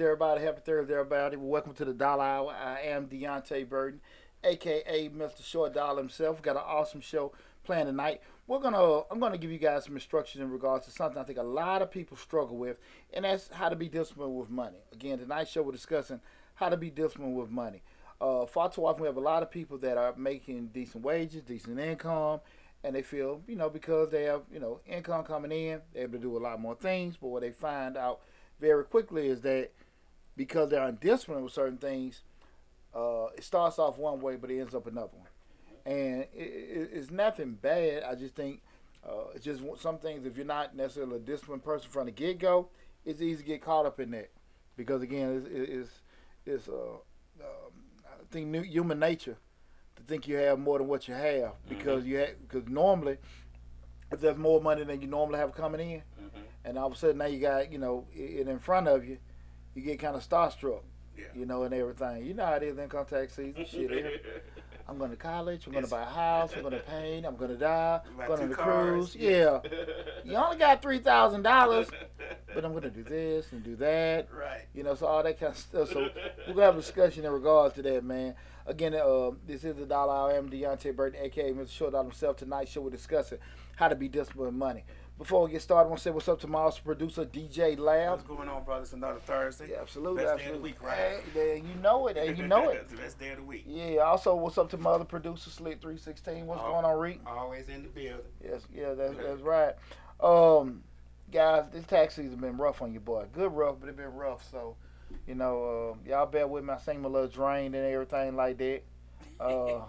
Thursday, everybody. Happy Thursday, everybody. Welcome to the Dollar Hour. I am Deontay Burton, aka Mr. Short Dollar himself. Got an awesome show planned tonight. We're gonna I'm gonna give you guys some instructions in regards to something I think a lot of people struggle with, and that's how to be disciplined with money. Again, tonight's show we're discussing how to be disciplined with money. Uh, far too often we have a lot of people that are making decent wages, decent income, and they feel, you know, because they have, you know, income coming in, they're able to do a lot more things. But what they find out very quickly is that because they're undisciplined with certain things, uh, it starts off one way, but it ends up another one. And it, it, it's nothing bad. I just think uh, it's just some things. If you're not necessarily a disciplined person from the get go, it's easy to get caught up in that because again, it's it's, it's uh, um, I think new, human nature to think you have more than what you have because you have because normally if there's more money than you normally have coming in, Mm-hmm. and all of a sudden now you got you know it in front of you, you get kind of starstruck, Yeah. you know, and everything. You know how it is income tax season. Shit. I'm going to college. I'm going to buy a house. I'm going to paint. I'm going to die. I'm going on the cruise. Yeah. You only got three thousand dollars, but I'm going to do this and do that. right. You know, so all that kind of stuff. So we're gonna have a discussion in regards to that, man. Again, uh, this is the Dollar Hour. I'm Deontay Burton, aka Mr. Short Dollar himself. Tonight's show we're discussing how to be disciplined with money. Before we get started, I want to say what's up to my awesome producer, DJ Lab. What's going on, brothers? Another Thursday. Yeah, absolutely, Best day of the absolutely. week, right? Hey, you know it, and you know it. the best day of the week. Yeah. Also, what's up to my other producer, Slick Three Sixteen? What's Oh. going on, Reek? Always in the building. Yes, yeah, that's that's right. Um, guys, this tax season been rough on your boy. Good rough, but it been rough. So, you know, uh, y'all bear with me. I sing my little drained and everything like that. Uh,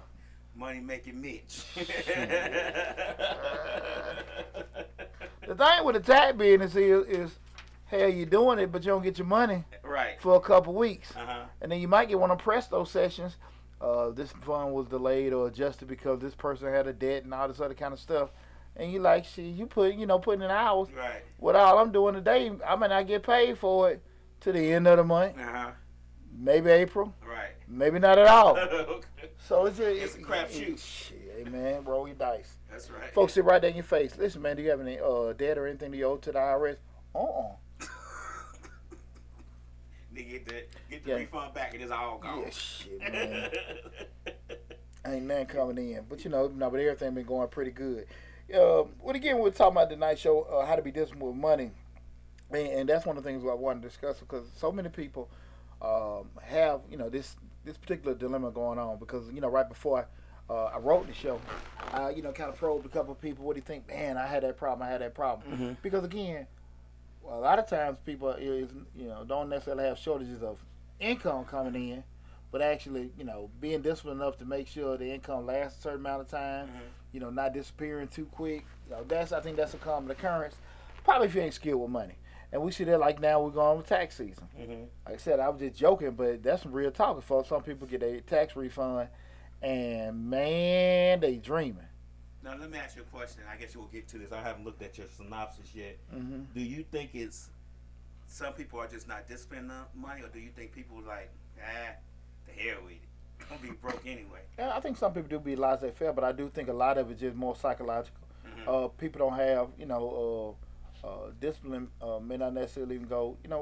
Money making Mitch. the thing with the tax business is, is, hell, you doing it, but you don't get your money right. for a couple weeks, Uh huh. and then you might get one of presto sessions. Uh, this fund was delayed or adjusted because this person had a debt and all this other kind of stuff. And you like, shit, you put, you know, putting in hours. Right. What all I'm doing today, I may not get paid for it to the end of the month, Uh huh. maybe April, Right. maybe not at all. okay. So it's a, It's a crapshoot. Shit, hey, man, roll your dice. That's right. Folks sit right there in your face. Listen, man, do you have any uh, debt or anything you owe to the IRS? Uh-uh. They get the get the Yeah. refund back and it's all gone. Yeah, shit, man. Ain't nothing coming in. But, you know, no, but everything been going pretty good. Uh, well, again, we're talking about the night show, uh, how to be disciplined with money. And, and that's one of the things I want to discuss because so many people um, have, you know, this this particular dilemma going on because, you know, right before uh, I wrote the show, I, you know, kind of probed a couple of people. What do you think? Man, I had that problem. I had that problem. Mhm. Because, again, a lot of times people is, you know, don't necessarily have shortages of income coming in, but actually, you know, being disciplined enough to make sure the income lasts a certain amount of time, Mhm. you know, not disappearing too quick. You know, that's I think that's a common occurrence. Probably if you ain't skilled with money. And we see that like now we're going with tax season. Mhm. Like I said, I was just joking, but that's some real talk, folks. Some people get a tax refund, and man, they dreaming. Now let me ask you a question. I guess you will get to this. I haven't looked at your synopsis yet. hmm Do you think it's some people are just not disciplining enough money, or do you think people like ah the hell with it? Gonna be broke anyway. Yeah, I think some people do be laissez-faire, but I do think a lot of it's just more psychological. Mhm. Uh, people don't have, you know, uh, uh, discipline. Uh, may not necessarily even go, you know,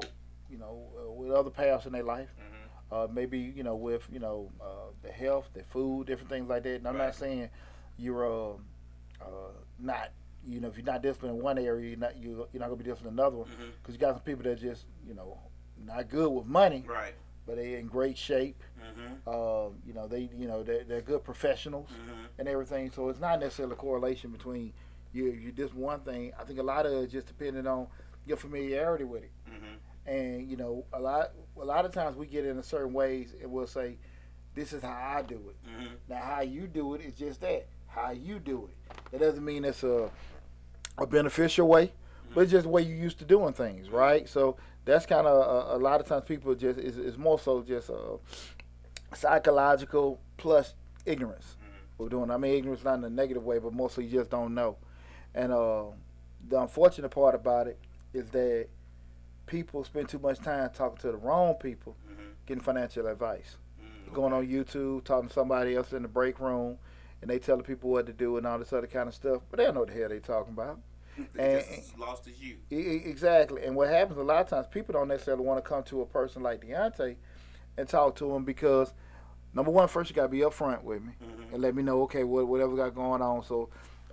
you know, uh, with other paths in their life. Mhm. Uh, maybe you know with you know uh, the health, the food, different things like that. And I'm Right. not saying you're uh, uh, not you know if you're not disciplined in one area, you're not you you're not gonna be disciplined in another one because you got some people that just you know not good with money, Right. but they're in great shape. Mhm. Uh, you know they you know they're, they're good professionals Mhm. and everything. So it's not necessarily a correlation between you you just one thing. I think a lot of it is just depending on your familiarity with it Mhm. And you know a lot a lot of times we get in a certain ways and we'll say this is how i do it. Mhm. now how you do it is just that how you do it. That doesn't mean it's a a beneficial way but it's just the way you used to doing things right? So that's kind of a, a lot of times people just is, is more so just uh, psychological plus ignorance. Mhm. we're doing i mean ignorance not in a negative way but mostly you just don't know. And uh, the unfortunate part about it is that people spend too much time talking to the wrong people, Mhm. getting financial advice. Mhm. Going on YouTube, talking to somebody else in the break room, and they telling people what to do and all this other kind of stuff. But they don't know what the hell they talking about. They're And- just as lost as you. Exactly. And what happens a lot of times, people don't necessarily want to come to a person like Deontay and talk to him because, number one, first you got to be upfront with me Mhm. and let me know, okay, what, whatever got going on. So,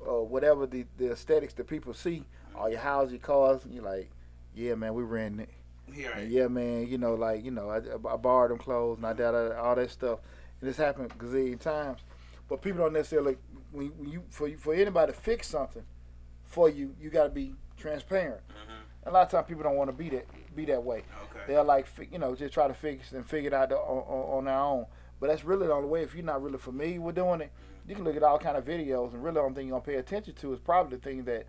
uh, whatever the, the aesthetics that people see, all your houses, your cars, you're like, yeah, man, we renting it. Yeah, And yeah, man, you know, like, you know, I, I borrowed them clothes and I did all that stuff. And this happened a gazillion times. But people don't necessarily, when, when you, for, you, for anybody to fix something for you, you got to be transparent. Mhm. A lot of times people don't want to be that be that way. Okay. They're like you know just try to fix and figure it out on, on, on their own. But that's really the only way. If you're not really familiar with doing it, you can look at all kind of videos, and really the only thing you're gonna pay attention to is probably the thing that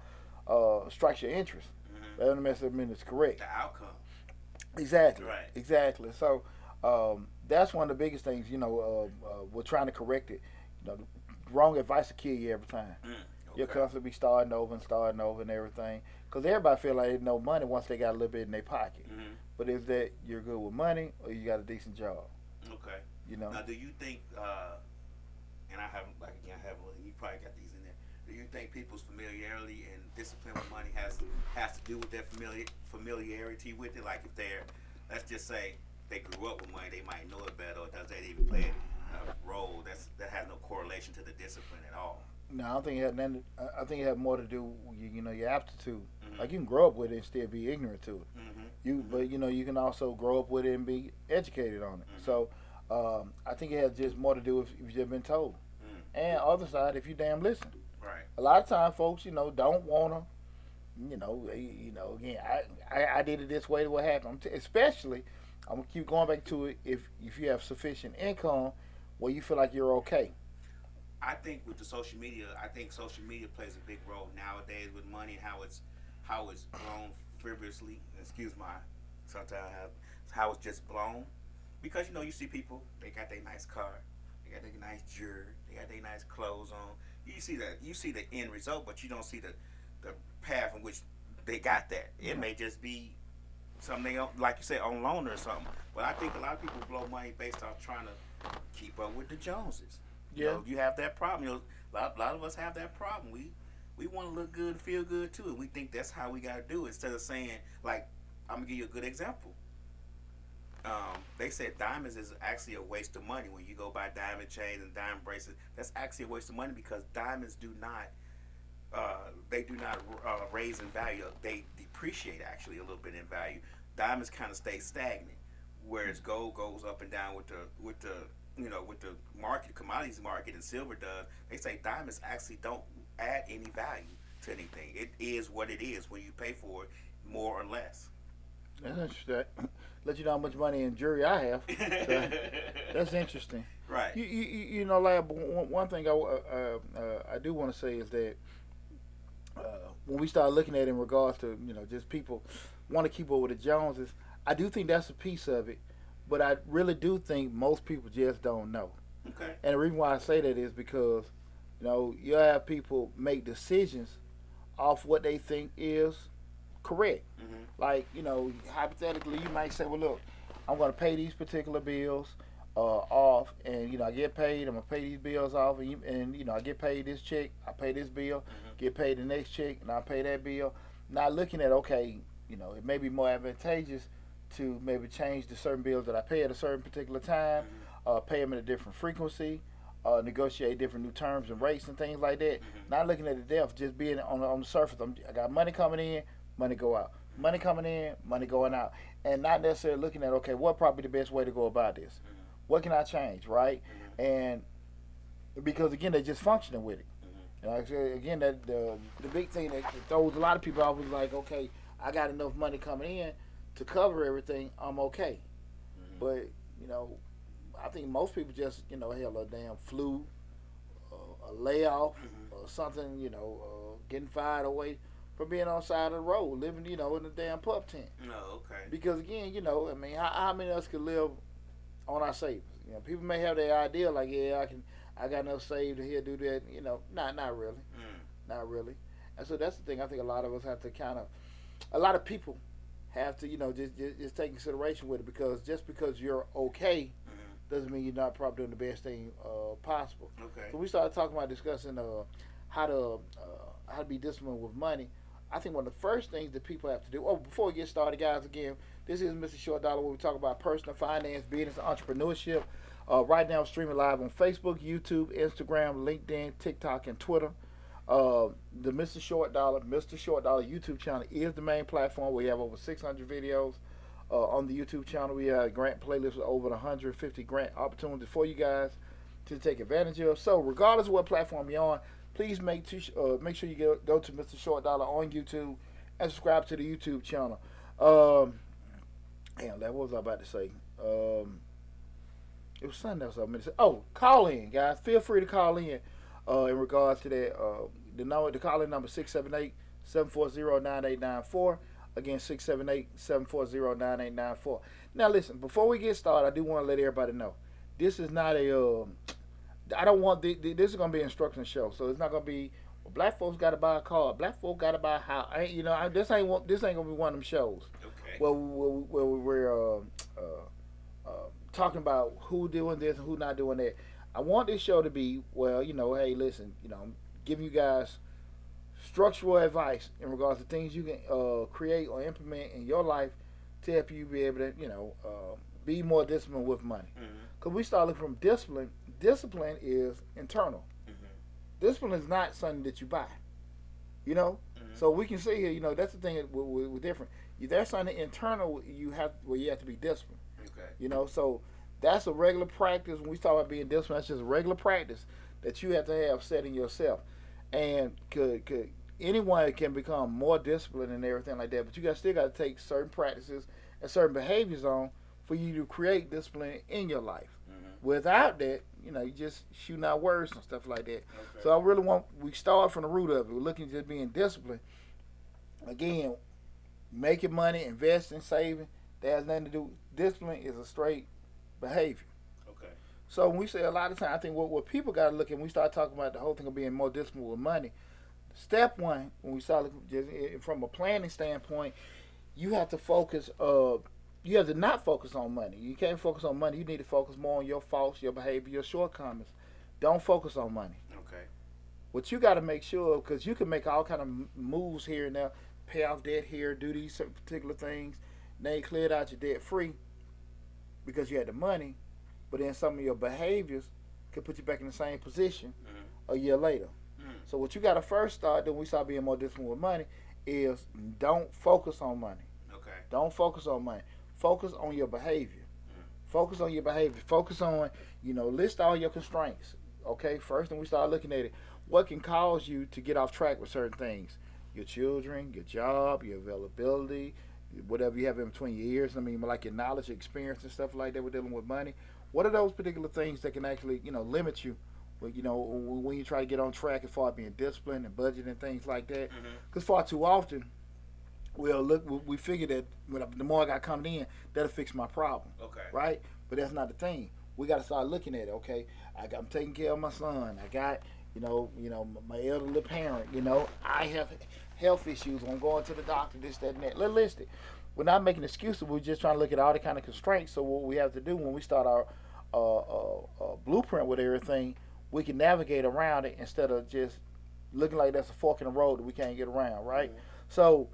uh, strikes your interest. That doesn't necessarily mean it's correct. The outcome. Exactly. Right. Exactly. So um, that's one of the biggest things. You know, uh, uh, we're trying to correct it. You know, wrong advice will kill you every time. Mm. You'll constantly be starting over and starting over and everything. Because everybody feel like they know money once they got a little bit in their pocket. Mhm. But is that you're good with money or you got a decent job? Okay. You know? Now, do you think, uh, and I haven't, like again, I haven't, you probably got these in there. Do you think people's familiarity and discipline with money has has to do with their familiar familiarity with it? Like if they're, let's just say, they grew up with money, they might know it better, or does that even play a role? That's that has no correlation to the discipline at all. No, I don't think it had nothing. I- think it had more to do with you, you know your aptitude. Mhm. Like you can grow up with it and still be ignorant to it. Mm-hmm. You, but you know you can also grow up with it and be educated on it. Mhm. So um, I think it has just more to do with if you've been told. Mm. And other side, if you damn listen. Right. A lot of time, folks, you know, don't wanna. You know, they, you know. Again, I, I I did it this way. To what happened? T- especially, I'm gonna keep going back to it. If if you have sufficient income, where you feel like you're okay. I think with the social media, I think social media plays a big role nowadays with money, and how it's how it's blown frivolously. Excuse my sometimes how, how it's just blown. Because you know you see people, they got their nice car, they got their nice jewelry, they got their nice clothes on. You see that you see the end result, but you don't see the the path in which they got that. It may just be something they like you said on loan or something. But I think a lot of people blow money based off trying to keep up with the Joneses. You Yeah. know, you have that problem. You know, a lot, a lot of us have that problem. We we want to look good feel good too, and we think that's how we got to do it. Instead of saying, like, I'm gonna give you a good example. Um, they said diamonds is actually a waste of money when you go buy diamond chains and diamond bracelets. That's actually a waste of money because diamonds do not. Uh, they do not uh, raise in value. They depreciate actually a little bit in value. Diamonds kind of stay stagnant, whereas gold goes up and down with the with the you know with the market commodities market and silver does. They say diamonds actually don't add any value to anything. It is what it is when you pay for it, more or less. That's interesting. Let you know how much money in jury I have. That's interesting. right. You, you, you know, like one, one thing I, uh, uh, I do want to say is that uh, when we start looking at it in regards to you know just people want to keep up with the Joneses, I do think that's a piece of it, but I really do think most people just don't know. Okay. And the reason why I say that is because you know you have people make decisions off what they think is correct. hmm Like, you know, hypothetically, you might say, well, look, I'm going to pay these particular bills uh, off, and, you know, I get paid, I'm going to pay these bills off, and, you, and, you know, I get paid this check, I pay this bill, Mhm. get paid the next check, and I pay that bill. Not looking at, okay, you know, it may be more advantageous to maybe change the certain bills that I pay at a certain particular time, uh, pay them at a different frequency, uh, negotiate different new terms and rates and things like that. Mhm. Not looking at the depth, just being on the, on the surface. I'm, I got money coming in, money go out. Money coming in, money going out, and not necessarily looking at okay, what probably the best way to go about this? What can I change, right? And because again, they're just functioning with it. And like I said, again, that the the big thing that throws a lot of people off is like, okay, I got enough money coming in to cover everything. I'm okay. Mhm. But you know, I think most people just you know, hell, a damn flu, uh, a layoff, or something. You know, uh, getting fired away from being on the side of the road, living you know in a damn pup tent. No, okay. Because again, you know, I mean, how, how many of us could live on our savings? You know, people may have their idea like, yeah, I can, I got enough saved to here do that. You know, not not really, Mm. not really. And so that's the thing. I think a lot of us have to kind of, a lot of people have to, you know, just, just just take consideration with it because just because you're okay Mhm. doesn't mean you're not probably doing the best thing uh, possible. Okay. So we started talking about discussing uh, how to uh, how to be disciplined with money. I think one of the first things that people have to do. Oh, before we get started, guys, again, this is Mr. Short Dollar, where we talk about personal finance, business, entrepreneurship. Uh, right now, streaming live on Facebook, YouTube, Instagram, LinkedIn, TikTok, and Twitter. Uh, the Mr. Short Dollar, Mr. Short Dollar YouTube channel is the main platform. We have over 600 videos uh, on the YouTube channel. We have grant playlist with over 150 grant opportunities for you guys to take advantage of. So, regardless of what platform you're on, please make to, uh, make sure you go, go to Mr. Short Dollar on YouTube and subscribe to the YouTube channel. Um, damn, that was I about to say? Um, it was something else I meant to say. Oh, call in, guys. Feel free to call in uh, in regards to that. Uh, the number, the call in number 678 740 9894. Again, 678 740 9894. Now, listen, before we get started, I do want to let everybody know this is not a. Uh, I don't want the, the, this is going to be an instruction show, so it's not going to be. Well, black folks got to buy a car. Black folks got to buy a house. I, you know, I, this ain't this ain't gonna be one of them shows. Okay. Well, where, where we're uh, uh, uh, talking about who doing this and who not doing that. I want this show to be well, you know, hey, listen, you know, I'm giving you guys structural advice in regards to things you can uh, create or implement in your life to help you be able to, you know, uh, be more disciplined with money. Because Mhm. we start looking from discipline. Discipline is internal. Mhm. Discipline is not something that you buy. You know, Mhm. so we can see here. You know, that's the thing that we're, we're different. There's something internal you have where you have to be disciplined. Okay. You know, so that's a regular practice. When we talk about being disciplined, that's just a regular practice that you have to have setting yourself. And could could anyone can become more disciplined and everything like that, but you got still got to take certain practices and certain behaviors on for you to create discipline in your life. Mhm. Without that, you know, you just shooting out words and stuff like that. Okay. So I really want we start from the root of it. We're looking at just being disciplined. Again, making money, investing, saving, that has nothing to do. Discipline is a straight behavior. okay. So when we say a lot of time, I think what, what people got to look at when we start talking about the whole thing of being more disciplined with money. Step one, when we start looking just from a planning standpoint, you have to focus. Uh, you have to not focus on money. You can't focus on money. You need to focus more on your faults, your behavior, your shortcomings. Don't focus on money. Okay. What you got to make sure, because you can make all kind of moves here and there, pay off debt here, do these certain particular things. Now you cleared out your debt free because you had the money, but then some of your behaviors could put you back in the same position Mhm. a year later. Mhm. So what you got to first start doing, we start being more disciplined with money, is don't focus on money. Okay. Don't focus on money. Focus on your behavior. Focus on your behavior. Focus on, you know, list all your constraints. Okay, first, and we start looking at it. What can cause you to get off track with certain things? Your children, your job, your availability, whatever you have in between your ears. I mean, like your knowledge, experience, and stuff like that. We're dealing with money. What are those particular things that can actually, you know, limit you? Well, you know, when you try to get on track as far as being disciplined and budgeting and things like that. Mm-hmm. Because far too often, we'll look. we- figured that when the more I got coming in, that'll fix my problem, Okay. right? But that's not the thing. We got to start looking at it. Okay, I got, I'm taking care of my son. I got, you know, you know, my elderly parent. You know, I have health issues. I'm going to the doctor. This, that, and that. Let's list it. We're not making excuses. We're just trying to look at all the kind of constraints. So what we have to do when we start our uh, uh, uh, blueprint with everything, we can navigate around it instead of just looking like that's a fork in the road that we can't get around, right? So,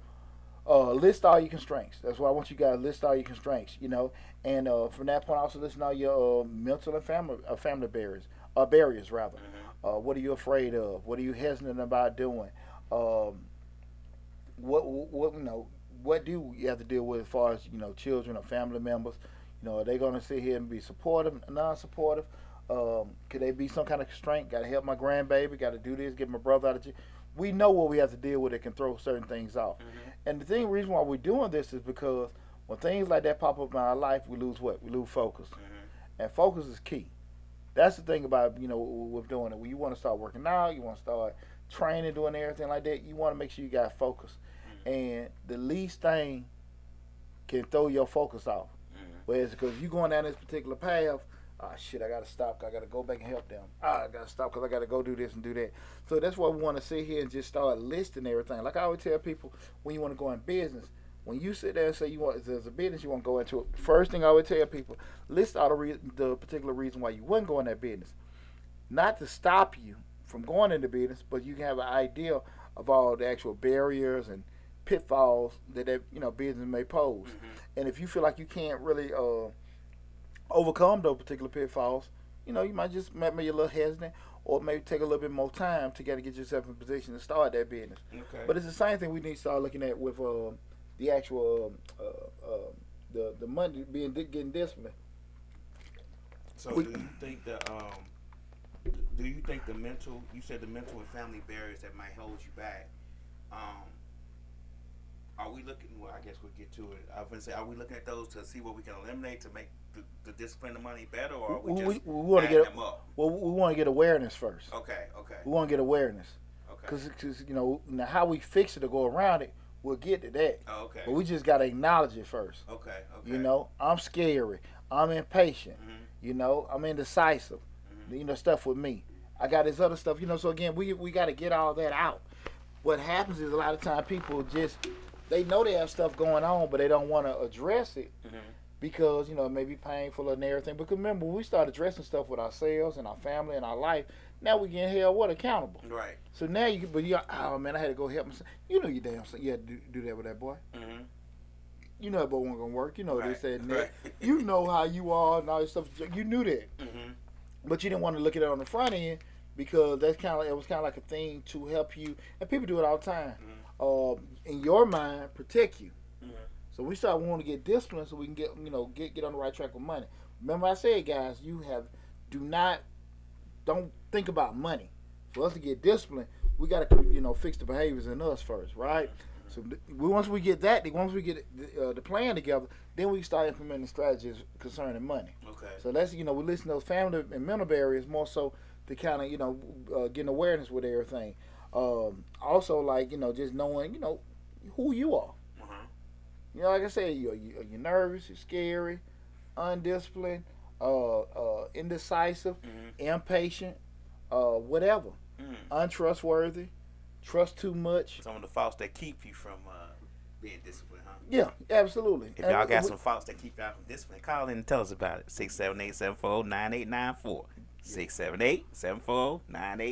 uh, list all your constraints. That's why I want you guys to list all your constraints, you know. And uh, from that point, also list all your uh, mental and family uh, family barriers, uh, barriers rather. Mhm. Uh, what are you afraid of? What are you hesitant about doing? Um, what what you know? What do you have to deal with as far as you know, children or family members? You know, are they going to sit here and be supportive, non-supportive? Um, could they be some kind of constraint? Got to help my grandbaby. Got to do this. Get my brother out of jail. We know what we have to deal with. That can throw certain things off. Mhm. And the thing, reason why we're doing this is because when things like that pop up in our life, we lose what? We lose focus. Mhm. And focus is key. That's the thing about you know with doing it. When you want to start working out, you want to start training, doing everything like that. You want to make sure you got focus. And the least thing can throw your focus off. Mhm. Whereas because you're going down this particular path, ah shit, I gotta stop. I gotta go back and help them. Ah, I gotta stop because I gotta go do this and do that. So that's why we want to sit here and just start listing everything. Like I always tell people, when you want to go in business, when you sit there and say you want there's a business you want to go into, it, first thing I would tell people, list all the re- the particular reason why you wouldn't go in that business, not to stop you from going into business, but you can have an idea of all the actual barriers and pitfalls that that you know business may pose. Mhm. And if you feel like you can't really uh, overcome those particular pitfalls, you know, you might just might be a little hesitant, or maybe take a little bit more time to get to get yourself in position to start that business. Okay. But it's the same thing we need to start looking at with uh, the actual um, uh, uh, the the money being getting disciplined. So We- do you think the um, do you think the mental? You said the mental and family barriers that might hold you back. Um, are we looking? Well, I guess we'll get to it. I was gonna say, are we looking at those to see what we can eliminate to make the, the discipline of money better, or we We, just we, want to get them up? well, we want to get awareness first. Okay, okay, We want to get awareness okay. because you know now how we fix it or go around it, we'll get to that. Oh, okay, But we just got to acknowledge it first. okay, okay. You know, I'm scary. I'm impatient. Mhm. You know, I'm indecisive. Mhm. You know, stuff with me. I got this other stuff. You know, so again, we we got to get all that out. What happens is a lot of time people just they know they have stuff going on, but they don't want to address it Mhm. because you know it may be painful and everything. But remember, when we start addressing stuff with ourselves and our family and our life, now we getting held what accountable. Right. So now you, but you, oh man, I had to go help him. You know you damn, son, you had to do, do that with that boy. Mm-hmm. You know that boy wasn't gonna work. You know right. this that and that. right. You know how you are and all this stuff. You knew that, mm-hmm. but you didn't want to look at it on the front end because that's kind of it was kind of like a thing to help you. And people do it all the time. Uh, in your mind, protect you. Mhm. So we start wanting to get disciplined so we can get you know get get on the right track with money. Remember I said, guys, you have do not don't think about money. For us to get disciplined, we got to you know fix the behaviors in us first, right? So we, once we get that, once we get the, uh, the plan together, then we start implementing strategies concerning money. Okay. So that's you know we listen to those family and mental barriers more so to kind of you know uh, getting awareness with everything. Um, also like you know just knowing you know who you are. Uh-huh. You know, like I said, you're, you're nervous, you're scary, undisciplined, uh, uh, indecisive, Mm-hmm. impatient, uh, whatever, Mm-hmm. untrustworthy, trust too much. Some of the faults that keep you from uh, being disciplined, huh? Yeah, absolutely. If y'all got we- some faults that keep y'all from discipline, call in and tell us about it. 678-740-9894. 678-740-9894. Yeah,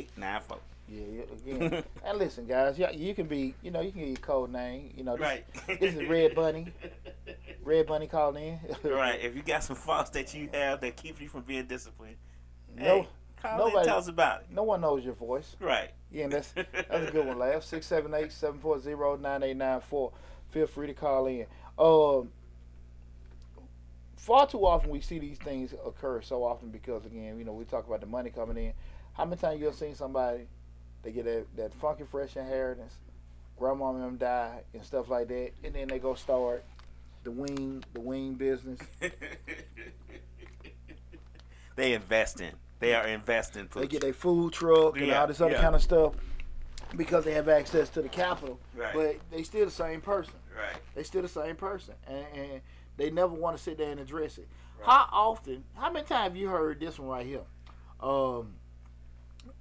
yeah, again. and listen, guys, yeah, you can be, you know, you can get your code name. You know, this, Right. this is Red Bunny. Red Bunny called in. right. If you got some faults that you have that keep you from being disciplined, no, hey, call in nobody- and tell us about it. no one knows your voice. Right. Yeah, and that's that's a good one, Laugh. 678-740-9894. Feel free to call in. Um, far too often we see these things occur so often because again, you know, we talk about the money coming in. How many times you ever seen somebody they get that, that funky fresh inheritance, grandma and them die and stuff like that, and then they go start the wing the wing business. they invest in. They are investing. They get their food truck and Yeah, all this other yeah. kind of stuff because they have access to the capital. Right. But they still the same person. right. They still the same person, and, and they never want to sit there and address it. Right. How often? How many times have you heard this one right here? Um,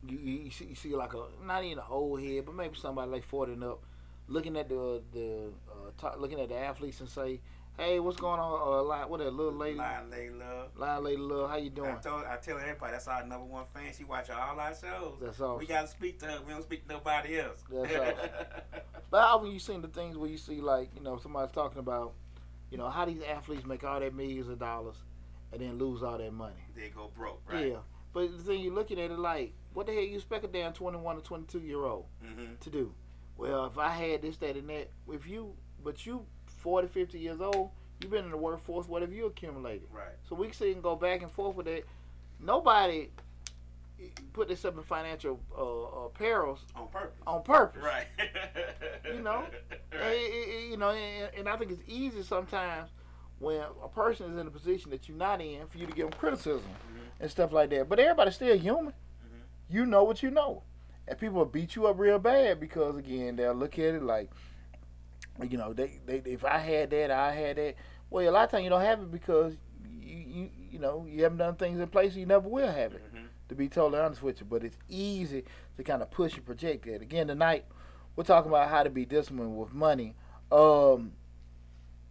you, you, you see, you see like a not even an old head, but maybe somebody like forty and up, looking at the the uh, top, looking at the athletes and say, "Hey, what's going on? Uh, line, what that little lady, Line they love. line lady, love, how you doing?" I told I tell everybody that's our number one fan. She watch all our shows. That's awesome. We gotta speak to her. We don't speak to nobody else. That's awesome. But how often you seen the things where you see like you know somebody's talking about, you know how these athletes make all that millions of dollars, and then lose all that money. they go broke, right? Yeah, but the thing you're looking at it like, what the hell you expect a damn 21 or 22 year old Mm-hmm. to do? Well, if I had this, that, and that, if you, but you 40, 50 years old, you've been in the workforce, what have you accumulated? Right. So we can sit and go back and forth with that. Nobody put this up in financial uh, uh, perils On purpose. on purpose. Right. You know? And, Right. and- and, you know, and, and I think it's easy sometimes when a person is in a position that you're not in for you to give them criticism Mhm. and stuff like that. But everybody's still human. You know what you know. And people will beat you up real bad because, again, they'll look at it like, you know, they, they if I had that, I had that. Well, a lot of times you don't have it because you, you, you know, you haven't done things in place, you never will have it Mhm. to be totally honest with you. But it's easy to kind of push and project that. Again, tonight we're talking about how to be disciplined with money. Um,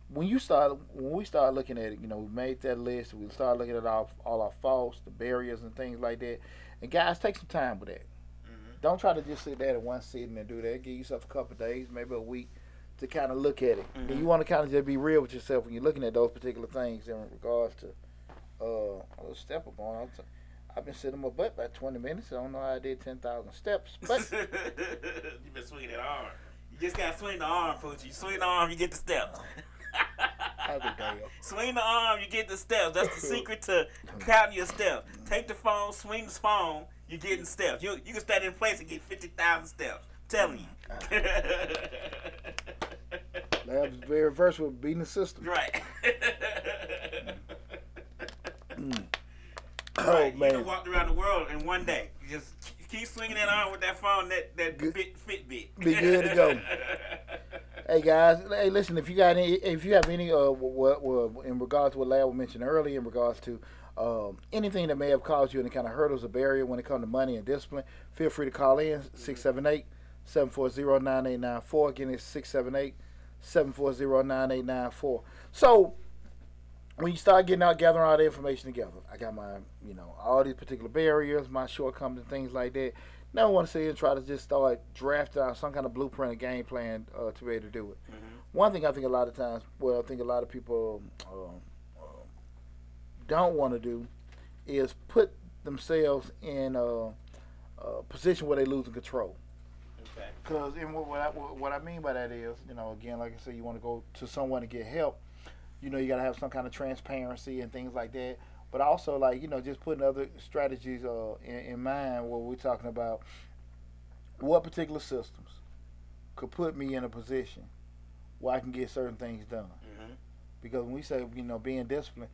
when you start, when we start looking at it, you know, we made that list. We start looking at all, all our faults, the barriers, and things like that. And guys, take some time with that. Mhm. don't try to just sit there in one sitting and do that. Give yourself a couple days, maybe a week, to kind of look at it. And Mhm. you want to kind of just be real with yourself when you're looking at those particular things in regards to uh, a little step up on. I've- I've been sitting my butt about 20 minutes. I don't know how I did 10,000 steps, but you've been swinging that arm. You just gotta swing the arm, Poochie. You swing the arm, you get the steps. I'll be damned. swing the arm, you get the steps. That's the secret to counting your steps. Take the phone, swing the phone, you're getting steps. You you can stand in place and get fifty thousand steps. I'm telling you. Lab's very versatile with beating the system. right. Mm. Right. Oh, You man. done walked around the world in one day. You just keep swinging that arm with that phone, that that Good. fit Fitbit. Be good to go. Hey guys, hey listen, if you got any, if you have any, uh, what, what in regards to what Lab mentioned earlier, in regards to um, anything that may have caused you any kind of hurdles or barrier when it comes to money and discipline, feel free to call in 678 740 9894. Again, it's 678 740 9894. So, when you start getting out, gathering all the information together, I got my, you know, all these particular barriers, my shortcomings, and things like that. Now I want to sit here and try to just start drafting out some kind of blueprint, a game plan uh, to be able to do it. Mhm. One thing I think a lot of times, well, I think a lot of people um, don't want to do is put themselves in a, a position where they losing control. Okay. Because and what, what, I, what I mean by that is, you know, again, like I said, you want to go to someone to get help. You know, you got to have some kind of transparency and things like that. But also, like you know, just putting other strategies uh, in, in mind where we're talking about what particular systems could put me in a position where I can get certain things done. Mhm. Because when we say, you know, being disciplined,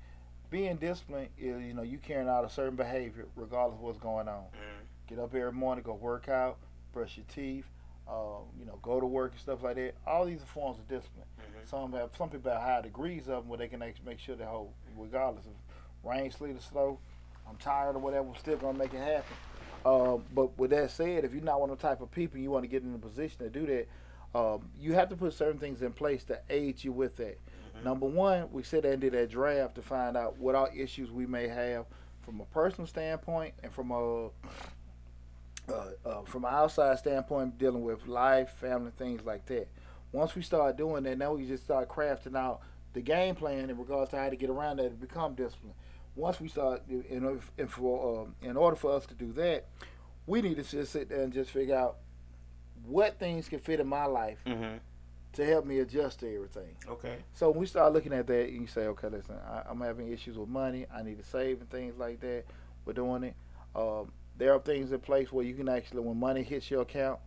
being disciplined is, you know, you carrying out a certain behavior regardless of what's going on Mhm. get up every morning, go work out, brush your teeth, uh, you know, go to work and stuff like that. All these are forms of discipline. Mhm. Some have some people have high degrees of them where they can actually make sure they hold, regardless of rain, sleet, or snow. I'm tired or whatever, we're still gonna make it happen. Um, but with that said, if you're not one of the type of people you want to get in a position to do that, um, you have to put certain things in place to aid you with that. Mhm. Number one, we sit and did that draft to find out what all issues we may have from a personal standpoint and from a uh, uh, from an outside standpoint, dealing with life, family, things like that. Once we start doing that, now we just start crafting out the game plan in regards to how to get around that and become disciplined. Once we start, in, order- in, for, um, in order for us to do that, we need to just sit there and just figure out what things can fit in my life Mhm. to help me adjust to everything. Okay. So when we start looking at that, you say, okay, listen, I, I'm having issues with money. I need to save and things like that. We're doing it. Um, there are things in place where you can actually, when money hits your account,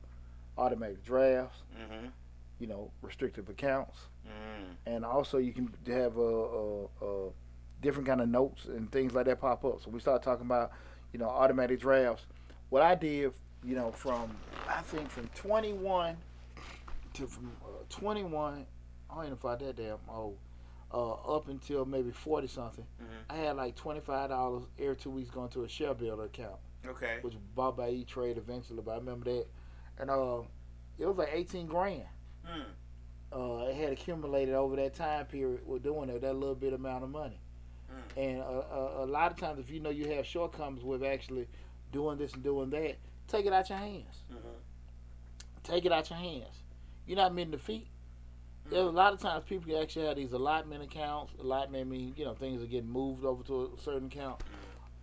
automatic drafts, Mhm. you know, restrictive accounts, Mhm. and also you can have a, a, a different kind of notes and things like that pop up. So we start talking about, you know, automatic drafts. What I did, you know, from I think from 21 to from uh, 21, I don't even know if I that damn old, uh, up until maybe 40 something. Mhm. I had like 25 dollars every two weeks going to a ShareBuilder account, Okay. which was bought by E Trade eventually. But I remember that, and uh, it was like 18 grand Mm. uh, it had accumulated over that time period with doing it, that little bit amount of money. Mm. And uh, a, a lot of times, if you know you have shortcomings with actually doing this and doing that, take it out your hands. Mhm. Take it out your hands. You're not meant to defeat. There's a lot of times people actually have these allotment accounts. Allotment mean you know things are getting moved over to a certain account,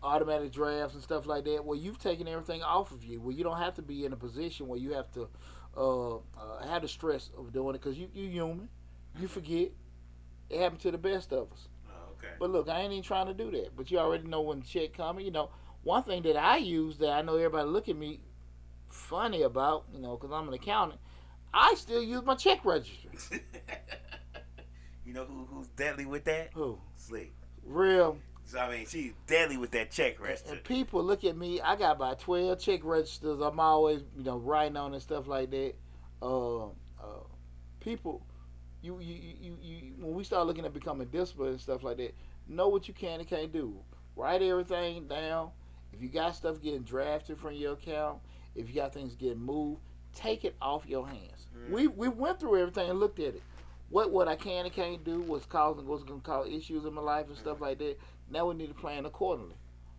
automatic drafts and stuff like that. Where you've taken everything off of you, where you don't have to be in a position where you have to uh, uh, have the stress of doing it because you you're human, you forget. It happened to the best of us. Okay. But look, I ain't even trying to do that. But you already know when the check coming. You know, one thing that I use that I know everybody look at me funny about, you know, because I'm an accountant. I still use my check register. you know who who's deadly with that? Who? Slick. Real. So, I mean, she's deadly with that check register. And people look at me. I got about twelve check registers. I'm always, you know, writing on and stuff like that. Uh, uh, people, you, you, you, you, when we start looking at becoming disciplined and stuff like that, know what you can and can't do. Write everything down. If you got stuff getting drafted from your account, if you got things getting moved, take it off your hands. Mhm. We we went through everything and looked at it. What what I can and can't do, what's causing what's going to cause issues in my life and stuff like that. Now we need to plan accordingly.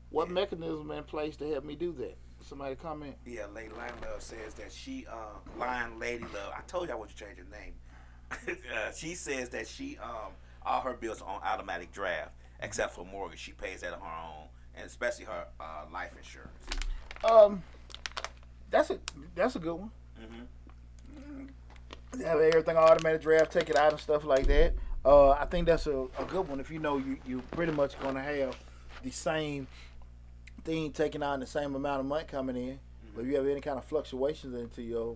What Yeah. mechanism in place to help me do that? somebody comment. Yeah, Lady Lion Love says that she, uh, Lion Lady Love. I told you I want to change her name. Uh, she says that she, um, all her bills are on automatic draft, except for mortgage. She pays that on her own, and especially her uh, life insurance. Um, that's a that's a good one. Mm-hmm. Have everything automatic draft, take it out and stuff like that. Uh, I think that's a, a good one. If you know you you're pretty much gonna have the same thing taking on the same amount of money coming in, but if you have any kind of fluctuations into your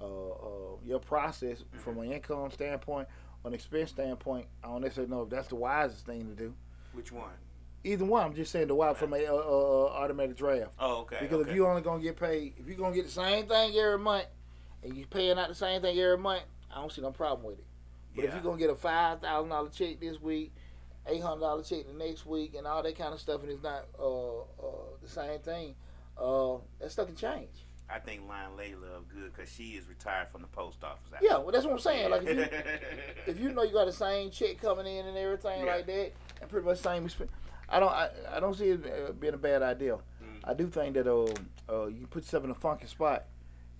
uh, uh, your process from an income standpoint, an expense standpoint, I don't necessarily know if that's the wisest thing to do. Which one? Either one, I'm just saying the why from a uh, uh, automatic draft. Oh, okay. Because okay. if you only gonna get paid, if you're gonna get the same thing every month, and you paying out the same thing every month, I don't see no problem with it. But if you're gonna get a five thousand dollar check this week, eight hundred dollar check the next week, and all that kind of stuff, and it's not uh, uh, the same thing, uh, that stuff can change. I think Lion Lady Love good because she is retired from the post office. Yeah, well, that's what I'm saying. Like if you if you know you got the same check coming in and everything Yeah. like that, and pretty much same expense, I don't I, I don't see it uh, being a bad idea. Mm. I do think that uh, uh, you put yourself in a funky spot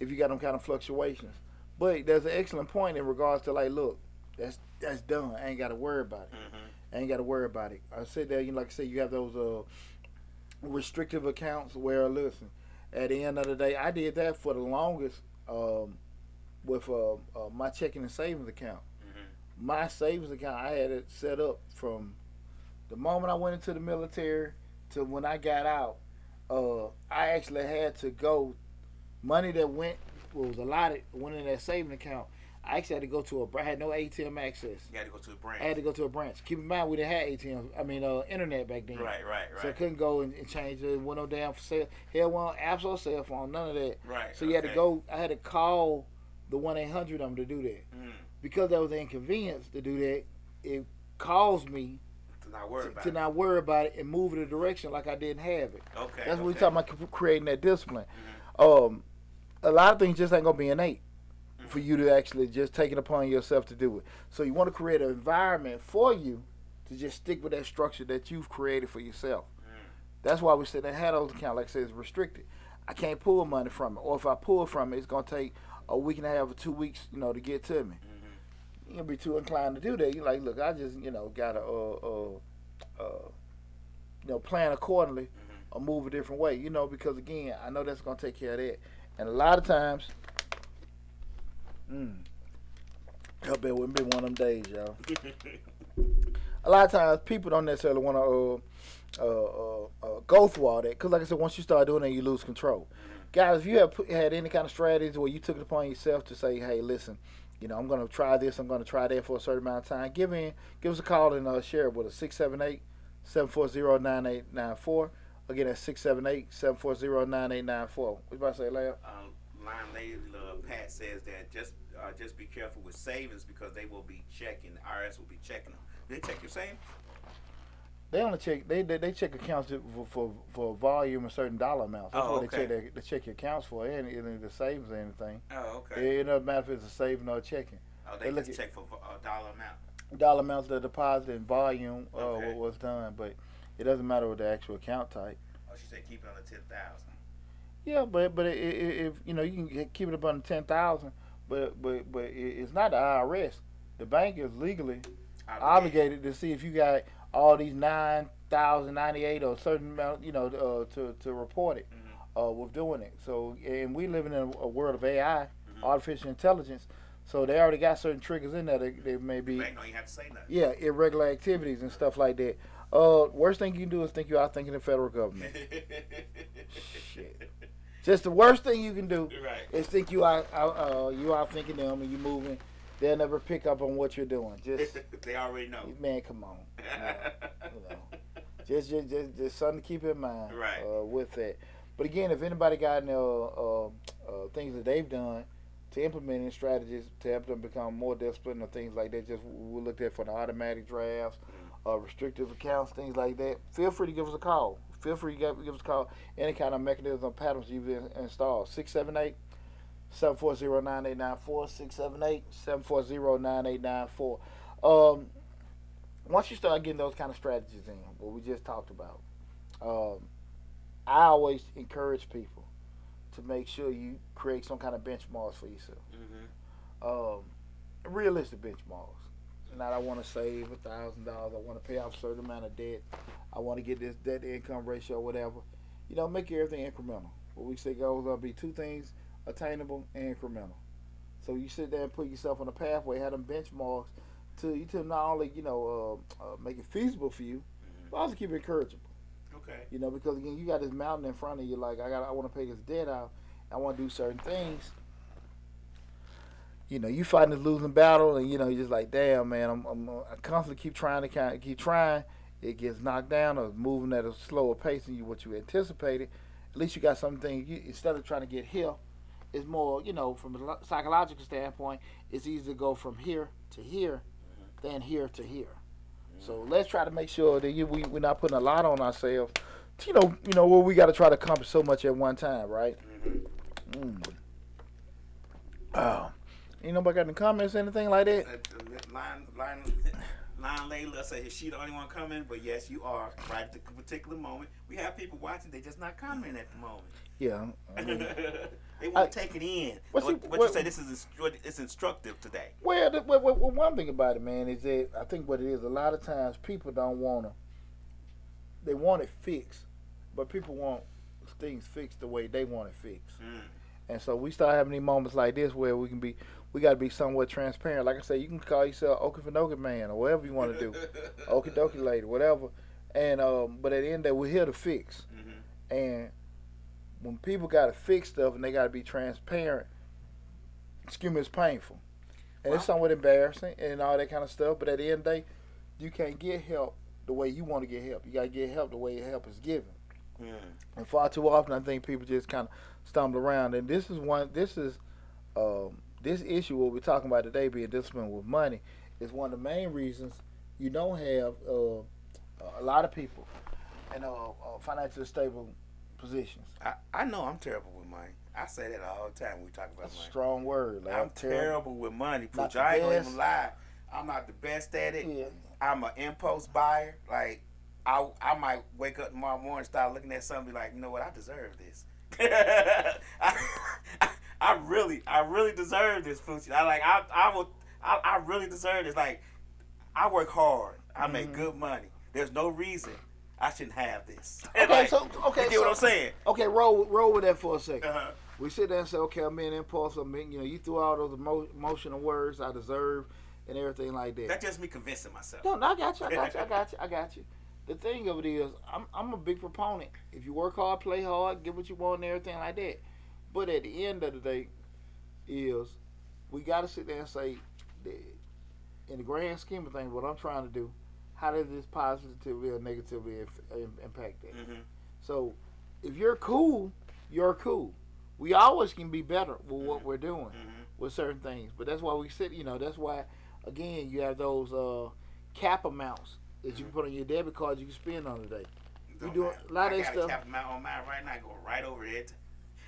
if you got them kind of fluctuations. But there's an excellent point in regards to like, look, that's that's done. I ain't got to worry about it. Mhm. I ain't got to worry about it. I said that, you know, like I said, you have those uh, restrictive accounts where, listen, at the end of the day, I did that for the longest um, with uh, uh, my checking and savings account. Mhm. My savings account, I had it set up from the moment I went into the military to when I got out. Uh, I actually had to go money that went was allotted went in that savings account. I actually had to go to a. I had no ATM access. You had to go to a branch. I had to go to a branch. Keep in mind we didn't have ATM. I mean, uh, internet back then. Right, right, right. So I couldn't go and, and change it. Went no damn for sale. Hell, one apps or cell phone, none of that. right. So you had to go. I had to call the one eight hundred them to do that Mm. because that was an inconvenience to do that. It caused me To not worry to, about to it. not worry about it and move in a direction like I didn't have it. Okay. That's what we okay. talking about creating that discipline. Mhm. Um, a lot of things just ain't gonna be innate for you to actually just take it upon yourself to do it. So you want to create an environment for you to just stick with that structure that you've created for yourself. Mm. That's why we said that had those account, like I said, it's restricted. I can't pull money from it, or if I pull from it, it's gonna take a week and a half or two weeks, you know, to get to me. Mhm. You'll be too inclined to do that. You're like, look, I just, you know, gotta, uh, uh, uh, you know, plan accordingly Mhm. or move a different way, you know, because again, I know that's gonna take care of that. And a lot of times, mm, I bet it wouldn't be one of them days, y'all. A lot of times, people don't necessarily want to uh, uh, uh, uh, go through all that, because like I said, once you start doing it, you lose control. Guys, if you have put, had any kind of strategies where you took it upon yourself to say, hey, listen, you know, I'm going to try this, I'm going to try that for a certain amount of time, give in, give us a call and uh, share it with us, 678 740 9894. Again, that's 678 740 9894. What you about to say, Lab? um, Lion Lady Love Pat says that just uh, just be careful with savings because they will be checking. The IRS will be checking them. Do they check your savings? They only check they they, they check accounts for, for for volume and certain dollar amounts. That's Oh, what okay. they check. They, they check your accounts for. Any the savings or anything. Oh, okay. It doesn't matter if it's a saving or a checking. Oh, they they look just at- check for a dollar amount. Dollar amounts that are deposited and volume uh, Okay. what was done, but it doesn't matter what the actual account type. Oh, she said keep it under ten thousand. Yeah, but but i- i- if you know you can keep it up under ten thousand, but but but it- it's not the IRS. The bank is legally obligated to see if you got all these nine thousand ninety eight or certain amount, you know, uh, to to report it. Mhm. Uh, with doing it. So and we living in a world of AI, Mhm. artificial intelligence. So they already got certain triggers in there that they may be Bank don't even have to say nothing. yeah irregular activities and stuff like that. Uh, worst thing you can do is think you're out thinking the federal government. Shit. Just the worst thing you can do right. is think you out uh, you out thinking them and you moving. They'll never pick up on what you're doing. Just they already know. man, come on. you know. Just, just, just, just something to keep in mind Right. uh, with that. But again, if anybody got any uh, uh, uh, things that they've done to implement any strategies to help them become more disciplined or things like that, just we looked at for the automatic drafts, uh, restrictive accounts, things like that. Feel free to give us a call. Feel free to give, give us a call. Any kind of mechanism or patterns you've in, installed. 678 740 9894. 678 740 9894. Um, once you start getting those kind of strategies in, what we just talked about, um, I always encourage people to make sure you create some kind of benchmarks for yourself. Mm-hmm. Um, realistic benchmarks. Not I want to save a thousand dollars. I want to pay off a certain amount of debt. I want to get this debt to income ratio, or whatever. You know, make everything incremental. What we say goes to be two things: attainable and incremental. So you sit there and put yourself on a pathway, have them benchmarks to you to not only you know uh, uh, make it feasible for you, but also keep it encourageable. Okay. You know, because again, you got this mountain in front of you. Like I got, I want to pay this debt out. I want to do certain things. You know, you fighting this losing battle, and you know, you're just like, damn, man, I'm, I'm I constantly keep trying to kind of keep trying. It gets knocked down or moving at a slower pace than you what you anticipated. At least you got something. You, instead of trying to get here, it's more, you know, from a psychological standpoint, it's easier to go from here to here than here to here. So let's try to make sure that you, we, we're not putting a lot on ourselves. You know, you know, where we got to try to accomplish so much at one time, right? Mm-hmm. Mm. Oh, ain't nobody got any comments, anything like that? Line, line, line Layla said she the only one coming, but yes, you are right at the particular moment. We have people watching; they just not commenting at the moment. Yeah. I mean, they want I- take it in. What, what what- you say? This is instru- it's instructive today. well, the, well, well, well, one thing about it, man, is that I think what it is, a lot of times people don't want to, they want it fixed, but people want things fixed the way they want it fixed. Mm. And so we start having these moments like this where we can be, we got to be somewhat transparent. Like I say, you can call yourself Okefenokee man or whatever you want to do, Okie dokie lady, whatever. And um, but at the end of the day, we're here to fix. hmm And when people got to fix stuff and they got to be transparent, excuse me, it's painful. And it's somewhat embarrassing and all that kind of stuff. But at the end of the day, you can't get help the way you want to get help. You got to get help the way help is given. Mm. And far too often, I think people just kind of stumble around. And this is one. This is um, this issue what we're talking about today, being disciplined with money, is one of the main reasons you don't have uh, a lot of people in uh, uh, financially stable positions. I, I know I'm terrible with money. I say that all the time when we talk about That's a money. strong word. Like, I'm terrible with money, Pooch. I ain't gonna even lie. I'm not the best at it. Yeah. I'm an impulse buyer. Like I I might wake up tomorrow morning and start looking at something and be like, you know what, I deserve this. I, I really, I really deserve this, Poochie. I like I I will I, I really deserve this. Like I work hard. I make Mhm. good money. There's no reason I shouldn't have this. Okay, Like, so okay, you get so, what I'm saying? okay, roll roll with that for a 2nd Uh-huh. We sit there and say, okay, I'm being impulse. I'm being, you know, you threw all those emo- emotional words I deserve and everything like that. That's just me convincing myself. No, no, I got you. I got you. I got you. I got you. The thing of it is, I'm I'm a big proponent. If you work hard, play hard, get what you want, and everything like that. But at the end of the day, is we got to sit there and say, that in the grand scheme of things, what I'm trying to do, how does this positively or negatively impact that? hmm So, if you're cool, you're cool. We always can be better with what we're doing hmm with certain things. But that's why we sit, you know, that's why, again, you have those uh, cap amounts that you can put on your debit card you can spend on a day. We Don't do a lot of I that got stuff. a cap amount on mine right now. Go right over it.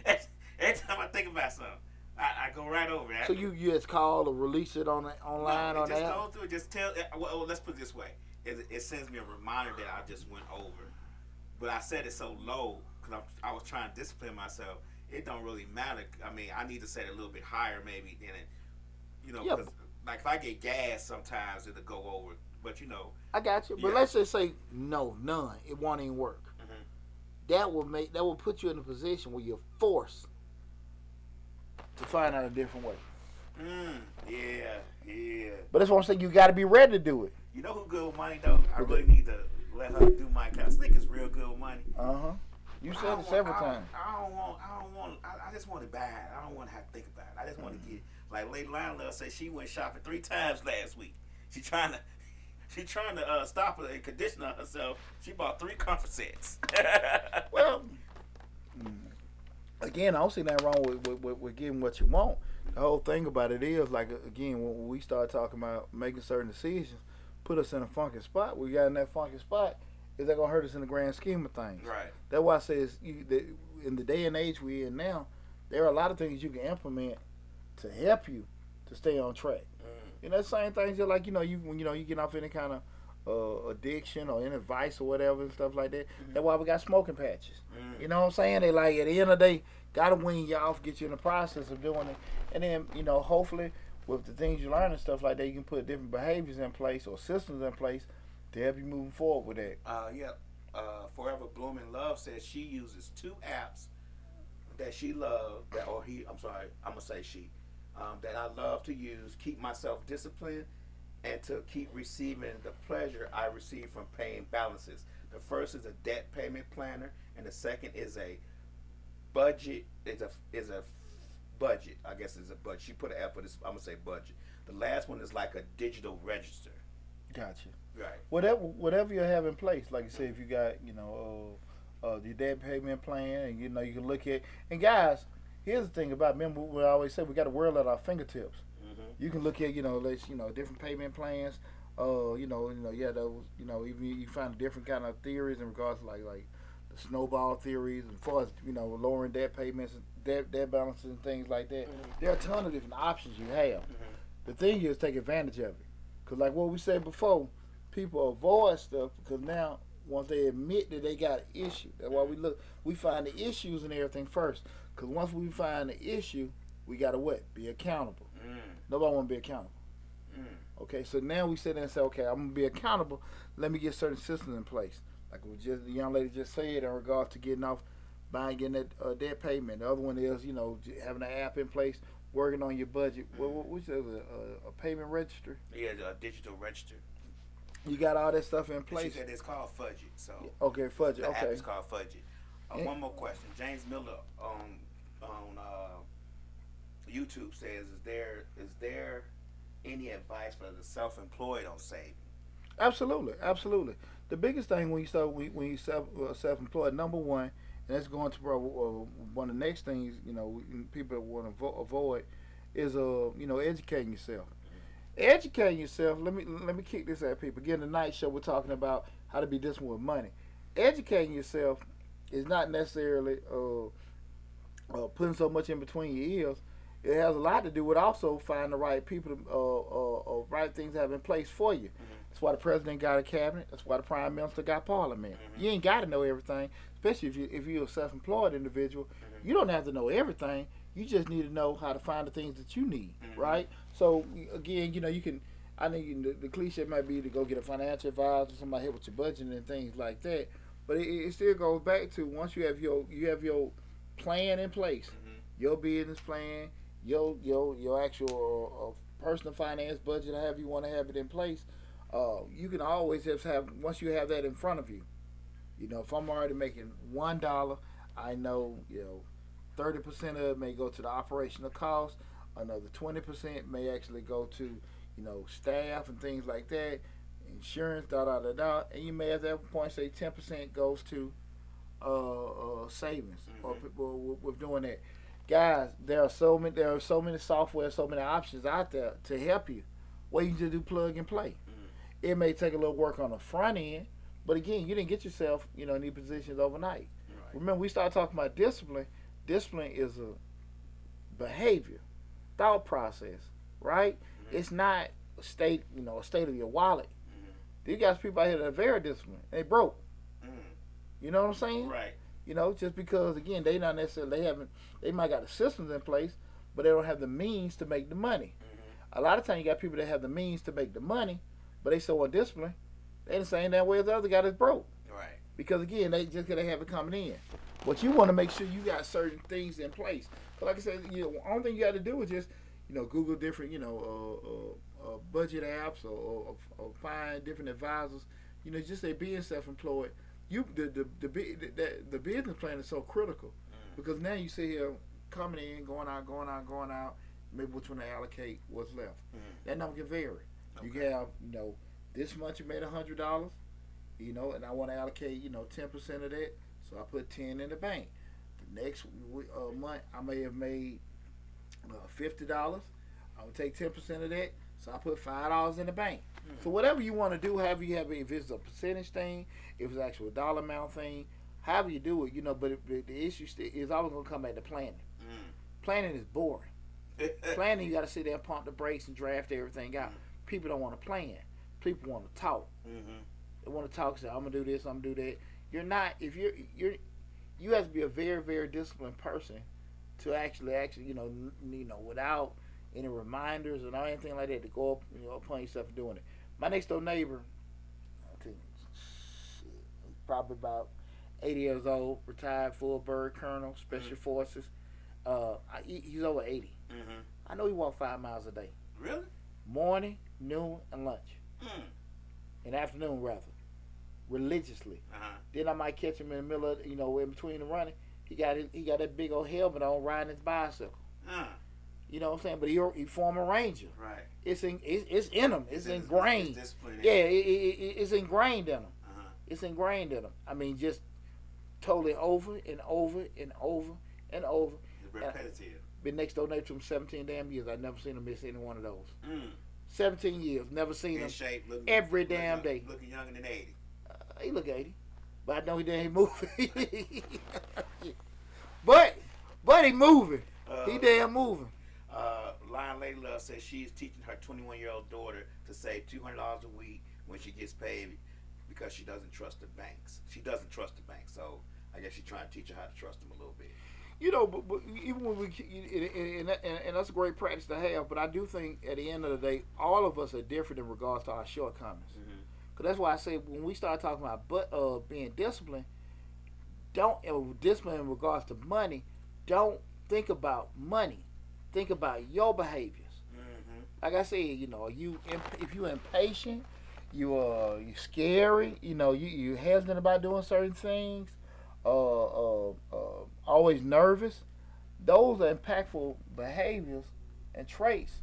Every time I think about something, I, I go right over it. So you, you just call or release it on the, online no, on it just that? go through. it. Just tell. uh, Well, well, let's put it this way. It, it sends me a reminder that I just went over, but I said it so low because I was trying to discipline myself. It don't really matter. I mean, I need to set it a little bit higher maybe than it. You know, Yeah. like if I get gas, sometimes it'll go over. But you know, I got you. But Yeah. let's just say no, none. It won't even work. Mhm. That will make that will put you in a position where you're forced to find out a different way. mm, yeah, yeah. But that's what I'm saying. You got to be ready to do it. You know who good with money though? I really need to let her do my kind. Slick is real good with money. Uh huh. You said it several times. I don't want. I don't want. I, I just want it bad. I don't want to have to think about it. I just want to get like Lady Lionel said. She went shopping three times last week. She trying to. She trying to uh, stop her and condition herself. She bought three comfort sets. Well, mm, again, I don't see nothing wrong with, with, with, getting what you want. The whole thing about it is, like, again, when we start talking about making certain decisions, put us in a funky spot. We got in that funky spot. Is that gonna hurt us in the grand scheme of things? right. That's why I say it's, you, that in the day and age we're in now, there are a lot of things you can implement to help you to stay on track. Mm. Know, the same things just like you know you when you know you get off any kind of uh, addiction or any vice or whatever and stuff like that. Mhm. That's why we got smoking patches. Mm. You know what I'm saying? They like at the end of the day, gotta wean you off, get you in the process of doing it, and then you know hopefully with the things you learn and stuff like that, you can put different behaviors in place or systems in place to help you moving forward with that. Uh, yeah. Uh, Forever Blooming Love says she uses two apps that she loves. That or he. I'm sorry. I'm gonna say she. Um, that I love to use, keep myself disciplined, and to keep receiving the pleasure I receive from paying balances. The first is a debt payment planner, and the second is a budget. Is a is a budget. I guess it's a budget. She put an F for this. I'm gonna say budget. The last one is like a digital register. Gotcha. Right. Whatever whatever you have in place, like you said, if you got you know uh, uh, your debt payment plan, and you know you can look at. And guys, here's the thing about remember we always say we got a world at our fingertips. Mm-hmm. You can look at you know let's you know different payment plans. Uh, you know, you know, yeah, those, you know, even you find different kind of theories in regards to like like the snowball theories, as far as you know, lowering debt payments, debt debt balances, and things like that. Mhm. There are a ton of different options you have. Mhm. The thing is, take advantage of it, cause like what we said before, people avoid stuff because now once they admit that they got an issue, that's why we look, we find the issues and everything first. Cause once we find the issue, we gotta what? Be accountable. Mm. Nobody want to be accountable. Mm. Okay, so now we sit there and say, okay, I'm gonna be accountable. Let me get certain systems in place. Like we just the young lady just said in regards to getting off, buying getting that uh, debt payment. The other one is you know having an app in place, working on your budget. What what is it, a, a payment register? Yeah, a digital register. You got all that stuff in And She place. said it's called Fudget. So Okay, fudge. the app Okay, is called Fudget. Uh, one more question. James Miller on on uh, YouTube says, "Is there is there any advice for the self-employed on saving?" absolutely, absolutely. The biggest thing when you start when, you self uh, self employed, number one, and that's going to probably uh, one of the next things you know people want to avo- avoid is uh you know educating yourself. Educating yourself. Let me let me kick this at people. Again, the night show we're talking about how to be disciplined with money. Educating yourself is not necessarily uh, uh, putting so much in between your ears. It has a lot to do with also finding the right people, to, uh, uh, uh, right things to have in place for you. That's why the president got a cabinet. That's why the prime minister got parliament. Mhm. You ain't got to know everything, especially if you if you're a self-employed individual. Mhm. You don't have to know everything. You just need to know how to find the things that you need, Mhm. right? So again, you know, you can. I think you know, the, the cliche might be to go get a financial advisor, somebody help with your budget and things like that. But it, it still goes back to once you have your you have your plan in place, Mhm. your business plan, your your your actual uh, personal finance budget, however you want to have it in place. Uh, you can always just have once you have that in front of you. You know, if I'm already making one dollar, I know you know thirty percent of it may go to the operational cost. Another twenty percent may actually go to you know staff and things like that, insurance, da da da da. And you may at that point say ten percent goes to uh, uh, savings or Mhm. people with doing that. Guys, there are so many there are so many software, so many options out there to help you. What you can just do plug and play. Mhm. It may take a little work on the front end, but again, you didn't get yourself, you know, in these positions overnight. Right. Remember, we started talking about discipline. Discipline is a behavior, thought process, right? Mhm. It's not a state, you know, a state of your wallet. Mhm. These guys, people out here that are very disciplined, they broke. Mhm. You know what I'm saying? Right. You know, just because again they not necessarily they haven't they might got the systems in place, but they don't have the means to make the money. Mhm. A lot of times you got people that have the means to make the money, but they so undisciplined. They the same that way as the other guy that's broke. Right. Because again, they just gonna have it coming in. But you want to make sure you got certain things in place. But like I said, you know, only thing you got to do is just, you know, Google different, you know, uh, uh, uh, budget apps or, or, or find different advisors. You know, just say being self-employed. You the the the, the, the, business plan is so critical Mhm. because now you see here coming in, going out, going out, going out. Maybe which one to allocate, what's left. Mhm. That number can vary. You Okay. can have, you know, this month you made a hundred dollars, you know, and I want to allocate, you know, ten percent of that, so I put ten in the bank. The next uh, month I may have made uh, fifty dollars. I would take ten percent of that, so I put five dollars in the bank. So whatever you want to do, however you have it, if it's a percentage thing, if it's actual dollar amount thing, however you do it, you know. But it, the, the issue is always gonna come back to planning. Mhm. Planning is boring. Planning, you got to sit there and pump the brakes and draft everything out. People don't want to plan. People want to talk. Mhm. They want to talk. Say, "I'm gonna do this. I'm gonna do that." You're not. If you're you're you have to be a very very disciplined person to actually, actually, you know, n- you know, without any reminders and anything like that, to go up, you know, upon yourself doing it. My next door neighbor, I think, probably about 80 years old, retired full bird colonel, special forces. Uh, I, he's over 80. Mm-hmm. I know he walk five miles a day, Really? morning, noon, and lunch, Mm. and afternoon rather, religiously. Uh-huh. Then I might catch him in the middle of, you know, in between the running. He got his, he got that big old helmet on, riding his bicycle. Uh, You know what I'm saying? But he he form a ranger. right. It's in it's, it's in him. It's, It's- ingrained. It's yeah, it, it, it, it's ingrained in him. Uh-huh. It's ingrained in him. I mean, just totally over and over and over and over. It's repetitive. Been next door neighbor to him 17 damn years. I've never seen him miss any one of those. Mm. 17 years, never seen In him. shape, looking every looking damn day. Looking younger than 80. Uh, he look 80, but I know he didn't move. but but he moving. Uh, He damn moving. Uh, Lion Lady Love says she is teaching her 21 year old daughter to save $200 a week when she gets paid because she doesn't trust the banks. She doesn't trust the banks, so I guess she's trying to teach her how to trust them a little bit. You know, but, but even when we, and, and, and, and that's a great practice to have. But I do think at the end of the day, all of us are different in regards to our shortcomings. Mm-hmm. Cause that's why I say when we start talking about but uh, being disciplined, don't uh, discipline in regards to money. Don't think about money. Think about your behaviors. Mm-hmm. Like I said, you know, you imp- if you impatient, you uh you scary. You know, you you hesitant about doing certain things. Uh, uh, uh, always nervous. Those are impactful behaviors and traits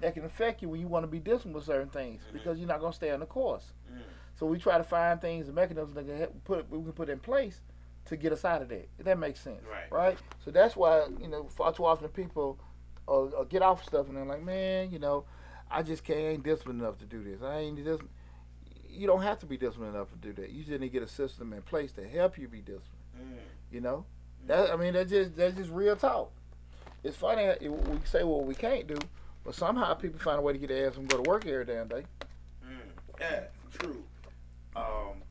that can affect you when you want to be disciplined with certain things Mhm. because you're not gonna stay on the course. Mm. So we try to find things and mechanisms that can help put we can put in place to get us out of that. If that makes sense, Right. Right. So that's why you know far too often people uh, uh, get off stuff and they're like, man, you know, I just can't I ain't disciplined enough to do this. I ain't just. You don't have to be disciplined enough to do that. You just need to get a system in place to help you be disciplined. Mm. You know, that I mean that's just that's just real talk. It's funny we say what we can't do, but somehow people find a way to get their ass and go to work every damn day. Mm. Yeah, true. Um,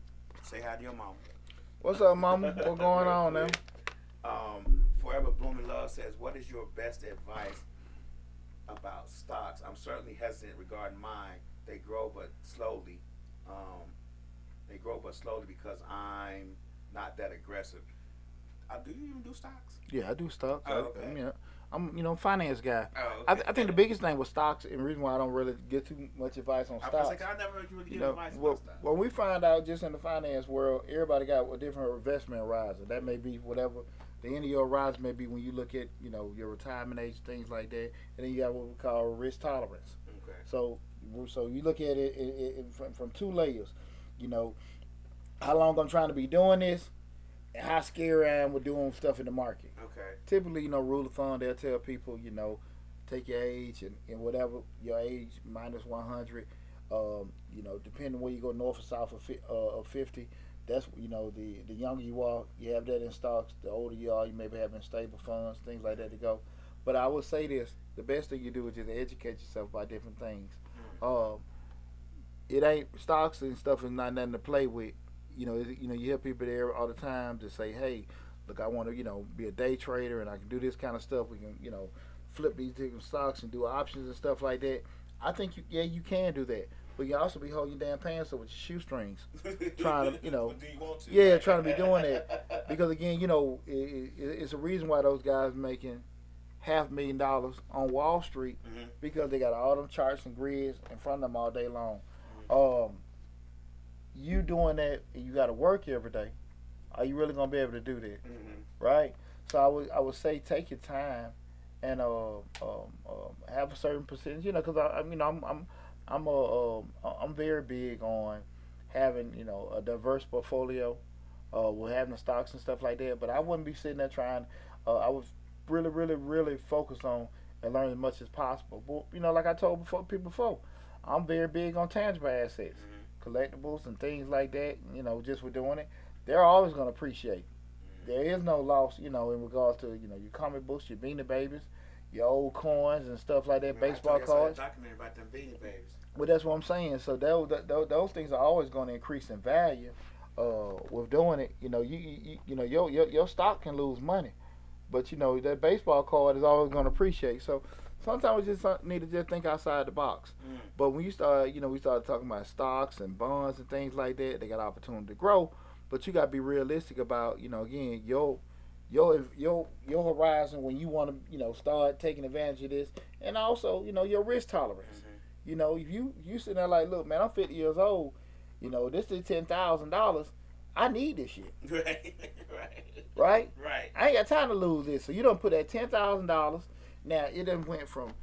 say hi to your mom. What's up, mama? What's going on now? Um, Love says, "What is your best advice about stocks? I'm certainly hesitant regarding mine. They grow but slowly. Um, they grow but slowly because I'm not that aggressive. Uh, do you even do stocks? Yeah, I do stocks. Oh, I, okay. I mean, I'm you know finance guy. Oh, I, th- I think the biggest thing with stocks and reason why I don't really get too much advice on I stocks. like, I never heard you really You give know, advice well, when we find out just in the finance world, everybody got a different investment horizon. That may be whatever the end of your rise may be when you look at you know your retirement age, things like that, and then you got what we call risk tolerance. okay. So, so you look at it, it, it from, from two layers. You know, how long I'm trying to be doing this, and how scared I am with doing stuff in the market. Okay. Typically, you know, rule of thumb, they'll tell people, you know, take your age and, and whatever your age minus 100. Um, you know, depending where you go, north or south of, fi- uh, of 50. That's you know, the the younger you are, you have that in stocks. The older you are, you maybe have in stable funds, things like that to go. But I would say this: the best thing you do is just educate yourself by different things. Um, it ain't stocks and stuff is not nothing to play with. You know, you know, you hear people there all the time to say, "Hey, look, I want to, you know, be a day trader and I can do this kind of stuff. We can, you know, flip these different stocks and do options and stuff like that." I think you, yeah, you can do that, but you also be holding your damn pants up with your shoestrings. Trying to, you know, do you want to? yeah, trying to be doing that. Because again, you know, it, it, it's a reason why those guys making half a million dollars on Wall Street Mhm. because they got all them charts and grids in front of them all day long. Um, you doing that, and you got to work every day. Are you really gonna be able to do that, Mhm. right? So I would I would say take your time and uh, um, um, have a certain percentage, you know, because I, I mean I'm I'm I'm a um, I'm very big on having you know a diverse portfolio. Uh, with having the stocks and stuff like that, but I wouldn't be sitting there trying. Uh, I was really, really, really focused on and learn as much as possible. But you know, like I told before, people before, I'm very big on tangible assets, Mhm. collectibles and things like that. You know, just for doing it, they're always going to appreciate. There is no loss, you know, in regards to you know your comic books, your Beanie Babies, your old coins and stuff like that, Man, I baseball I cards. that documentary about them Beanie Babies. Well, that's what I'm saying. So those those, those things are always going to increase in value. Uh, with doing it, you know, you you, you know your, your your stock can lose money, but you know that baseball card is always going to appreciate. So sometimes we just uh, need to just think outside the box. Mm. But when you start, you know, we started talking about stocks and bonds and things like that, they got opportunity to grow. But you got to be realistic about, you know, again, your your your your horizon when you want to, you know, start taking advantage of this, and also, you know, your risk tolerance. Mhm. You know, if you you sitting there like, look, man, I'm 50 years old. You know, this is ten thousand dollars. I need this shit, Right, right, right? right. I ain't got time to lose this. So you don't put that ten thousand dollars. Now it then went from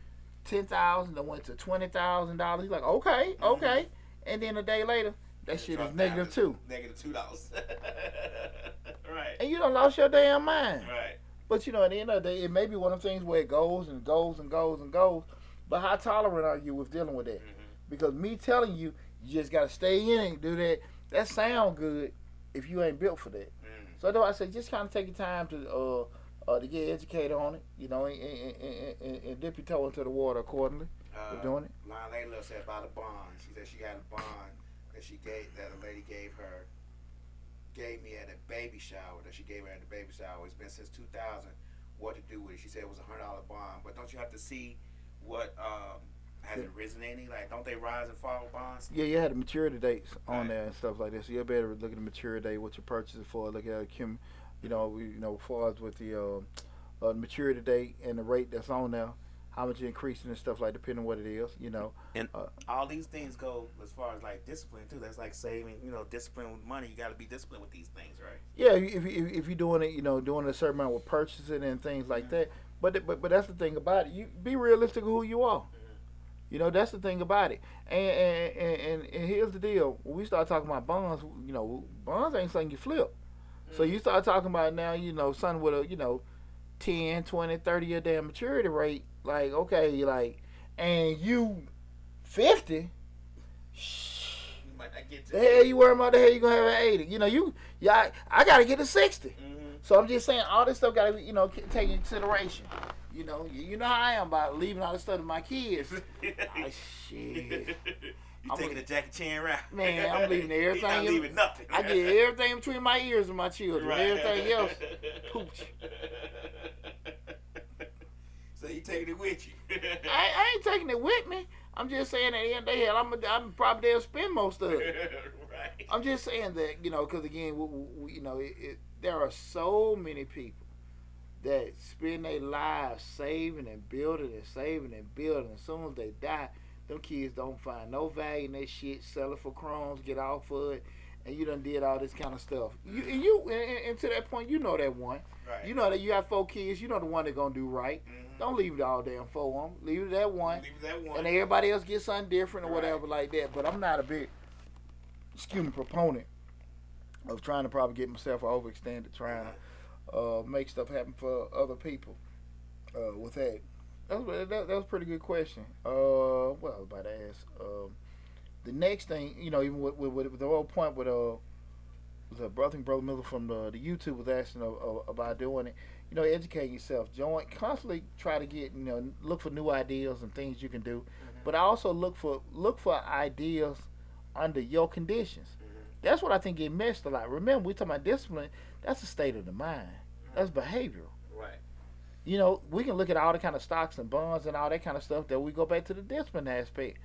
ten thousand to went to twenty thousand dollars. You're like, okay, Mhm. okay. And then a day later, that shit is negative two. Negative two dollars. right, And you don't lost your damn mind. right. But you know, at the end of the day, it may be one of the things where it goes and goes and goes and goes. But how tolerant are you with dealing with that? Mhm. Because me telling you, you just gotta stay in and do that. That sound good if you ain't built for that. Mm. So though I say just kind of take your time to uh, uh to get educated on it, you know, and, and, and, and, and dip your toe into the water accordingly. Uh, We're doing it. Lon Layla said about a bond. She said she had a bond that she gave that a lady gave her gave me at a baby shower that she gave her at the baby shower. It's been since 2000. What to do with it? She said it was a hundred dollar bond, but don't you have to see what um has it risen any? Like, don't they rise and fall bonds? Yeah, you had the maturity dates on Right. there and stuff like that. So you better look at the maturity date, what you're purchasing for. Look at Kim, you know, we, you know, as far as with the uh, uh, maturity date and the rate that's on there, how much you're increasing and stuff like depending on what it is, you know. And all these things go as far as like discipline too. That's like saving, you know, discipline with money. You got to be disciplined with these things, right? Yeah, if if, if you're doing it, you know, doing a certain amount with purchasing and things like that. But but but that's the thing about it. You be realistic of who you are. You know, that's the thing about it. And and, and and here's the deal. When we start talking about bonds, you know, bonds ain't something you flip. So you start talking about now, you know, something with a, you know, 10, 20, 30 year damn maturity rate. Like, okay, like, and you 50, shh, You might not get to the hell you worrying about the hell you gonna have at 80. You know, you, yeah, I, I gotta get to 60. hmm So I'm just saying, all this stuff gotta, be, you know, take into consideration. You know, you, you know how I am about leaving all this stuff to my kids. Ah, shit. You I'm taking a- the Jackie Chan route? Man, I'm leaving everything in- leaving nothing. I get everything between my ears and my children. Right. Everything else, pooch. so you taking it with you? I, I ain't taking it with me. I'm just saying at the end of the day, hell, I'm, I'm probably there to spend most of it. Right. I'm just saying that, you know, because again, we, we, you know, it, it, there are so many people that spend their lives saving and building and saving and building. As soon as they die, them kids don't find no value in that shit, sell it for crumbs, get off of it, and you done did all this kind of stuff. You, and you, and, and- to that point, you know that one. Right. You know that you have four kids. You know the one that gonna do right. Mhm. Don't leave it all damn four of them. Leave it at one Leave that one. and everybody else gets something different or Right. whatever like that. But I'm not a big, excuse me, proponent of trying to probably get myself overextended, trying to uh, make stuff happen for other people. Uh, with that, that was, that, that was a pretty good question. Uh, what I was about to ask. Um, the next thing, you know, even with, with, with the whole point with uh, was a brother and brother Miller from the, the YouTube was asking uh, uh, about doing it. You know, educate yourself. Join constantly try to get you know look for new ideas and things you can do, but I also look for look for ideas under your conditions. Mhm. That's what I think it missed a lot. Remember, we talking about discipline. That's a state of the mind. That's behavioral. Right. You know, we can look at all the kind of stocks and bonds and all that kind of stuff. That we go back to the discipline aspect.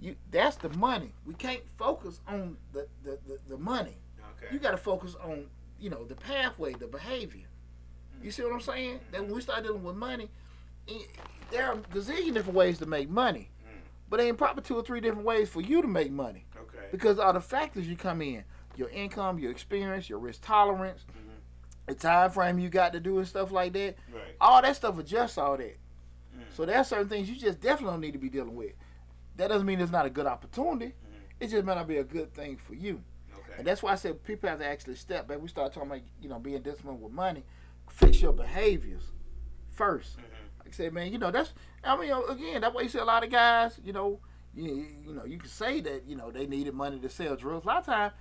You that's the money. We can't focus on the the, the, the money. Okay. You got to focus on you know the pathway, the behavior. You see what I'm saying? That when we start dealing with money, it, there are gazillion different ways to make money, Mm. but ain't probably two or three different ways for you to make money because all the factors you come in, your income, your experience, your risk tolerance, Mhm. the time frame you got to do and stuff like that. Right. All that stuff adjusts all that. Mm. So there are certain things you just definitely don't need to be dealing with. That doesn't mean it's not a good opportunity. Mhm. It just may not be a good thing for you. Okay. And that's why I said people have to actually step back. We start talking about, you know, being disciplined with money. Fix your behaviors first. Mhm. Like I said, man, you know, that's, I mean, again, that way you see a lot of guys, you know, you, you know, you can say that, you know, they needed money to sell drugs. A lot of times,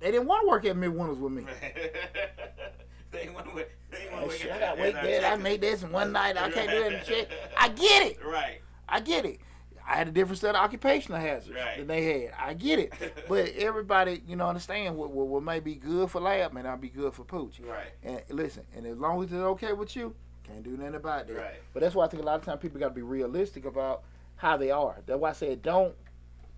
they didn't want to work at Midwinters with me. they ain't want to wait. They ain't want to shit, I got wait there. I made this in one night. I can't do it in check. I get it. Right. I get it. I had a different set of occupational hazards Right. than they had. I get it, but everybody, you know, understand what, what what may be good for lab may not be good for pooch. Right. And listen, and as long as it's okay with you, can't do nothing about that. Right. But that's why I think a lot of times people got to be realistic about how they are. That's why I said don't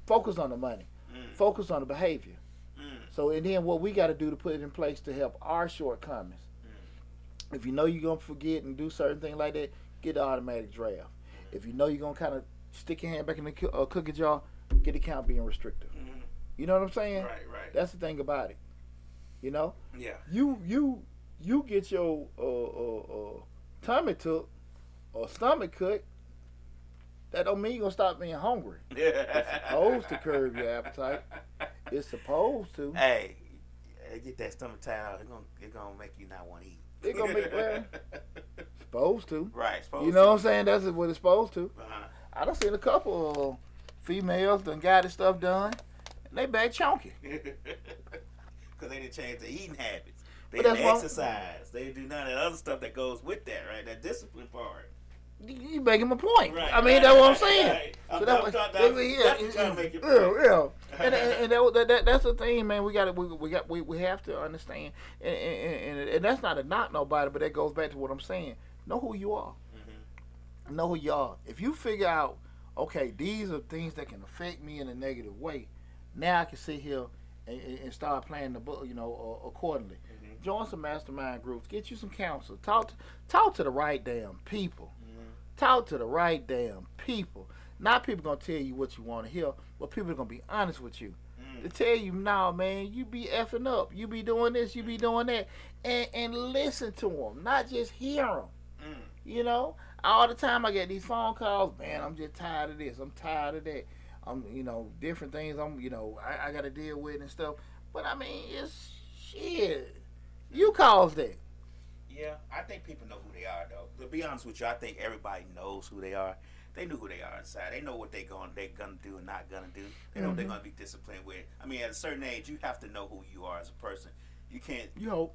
focus on the money, Mm. focus on the behavior. Mm. So and then what we got to do to put it in place to help our shortcomings. If you know you're gonna forget and do certain things like that, get the automatic draft. If you know you're gonna kind of stick your hand back in the uh, cookie jar, get the count being restrictive. Mhm. You know what I'm saying? Right. Right. That's the thing about it. You know, yeah. you you you get your uh, uh, uh, tummy took or stomach cut. That don't mean you're gonna stop being hungry. It's supposed to curb your appetite. It's supposed to. Hey, get that stomach tied out. It's gonna, it's gonna make you not want to eat. It gonna make- well, Supposed to. right. Supposed. You know what I'm saying? That's what it's supposed to. Uh-huh. I done seen a couple uh, females done got this stuff done. And they back chunky. Because they didn't change their eating habits. They But didn't exercise. They didn't do none of that other stuff that goes with that, right? That discipline part. You- You making my point. Right. I mean, that's what I'm saying. Right. I'm, So that I'm was- trying- that- I'm yeah, definitely trying to make it yeah, yeah. And, and, and that, that, that, that's the thing, man. We got to we, we got we, we have to understand, and, and, and, and that's not a knock nobody, but that goes back to what I'm saying. Know who you are. Mhm. Know who you are. If you figure out, okay, these are things that can affect me in a negative way, now I can sit here and, and start playing the book, you know, uh, accordingly. Mhm. Join some mastermind groups. Get you some counsel. Talk to, talk to the right damn people. Talk to the right damn people. Not people gonna tell you what you want to hear, but people are gonna be honest with you. Mhm. To tell you, nah, man, you be effing up. You be doing this, you be doing that, and and listen to them, not just hear them. Mm. You know, all the time I get these phone calls. Man, I'm just tired of this. I'm tired of that. I'm, you know, different things. I'm, you know, I, I got to deal with and stuff. But I mean, it's shit. You caused that. Yeah, I think people know who they are, though. To be honest with you, I think everybody knows who they are. They know who they are inside. They know what they going they gonna do and not gonna do. They know what they're gonna be disciplined with. I mean, at a certain age, you have to know who you are as a person. You can't You hope.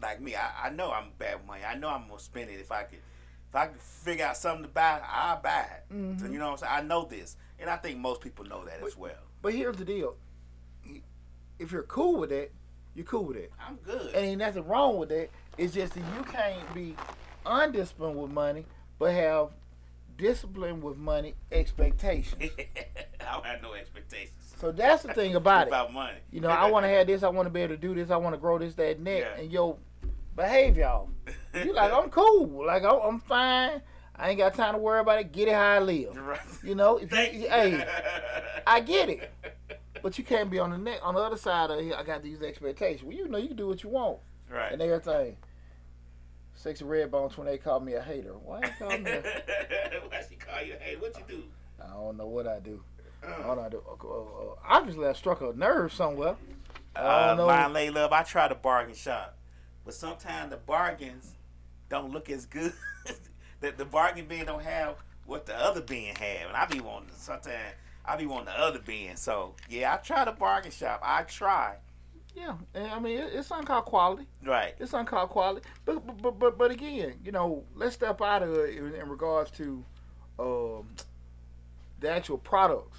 like me. I, I know I'm bad with money. I know I'm gonna spend it if I could. If I could figure out something to buy, I'll buy it. So, Mhm. you know what I'm saying? I know this, and I think most people know that as well. But here's the deal. If you're cool with that, you're cool with it. I'm good. And ain't nothing wrong with that. It's just that you can't be undisciplined with money, but have discipline with money expectations. I don't have no expectations So that's the thing about it. about money. You know, I want to have this. I want to be able to do this. I want to grow this, that, and that. Yeah. And your behavior, off. you like, I'm cool. Like, I'm, I'm fine. I ain't got time to worry about it. Get it how I live. Right. You know, if you, you. hey, I get it. But you can't be on the neck on the other side of here. I got these expectations. Well, you know, you can do what you want right. and everything. Sexy red bones when they call me a hater. Why you call me? A, Why she call you? Hey, what you do? I don't know what I do. I Uh, don't know. I do. Uh, uh, obviously, I struck a nerve somewhere. I uh, don't know. Line lay love. I try to bargain shop, but sometimes the bargains don't look as good. that the bargain bin don't have what the other bin have, and I be wanting sometimes. I be wanting the other bin. So yeah, I try to bargain shop. I try. Yeah, and I mean, it's something called quality. Right. It's something called quality. But but but but, again, you know, let's step out of it in, regards to um, the actual products.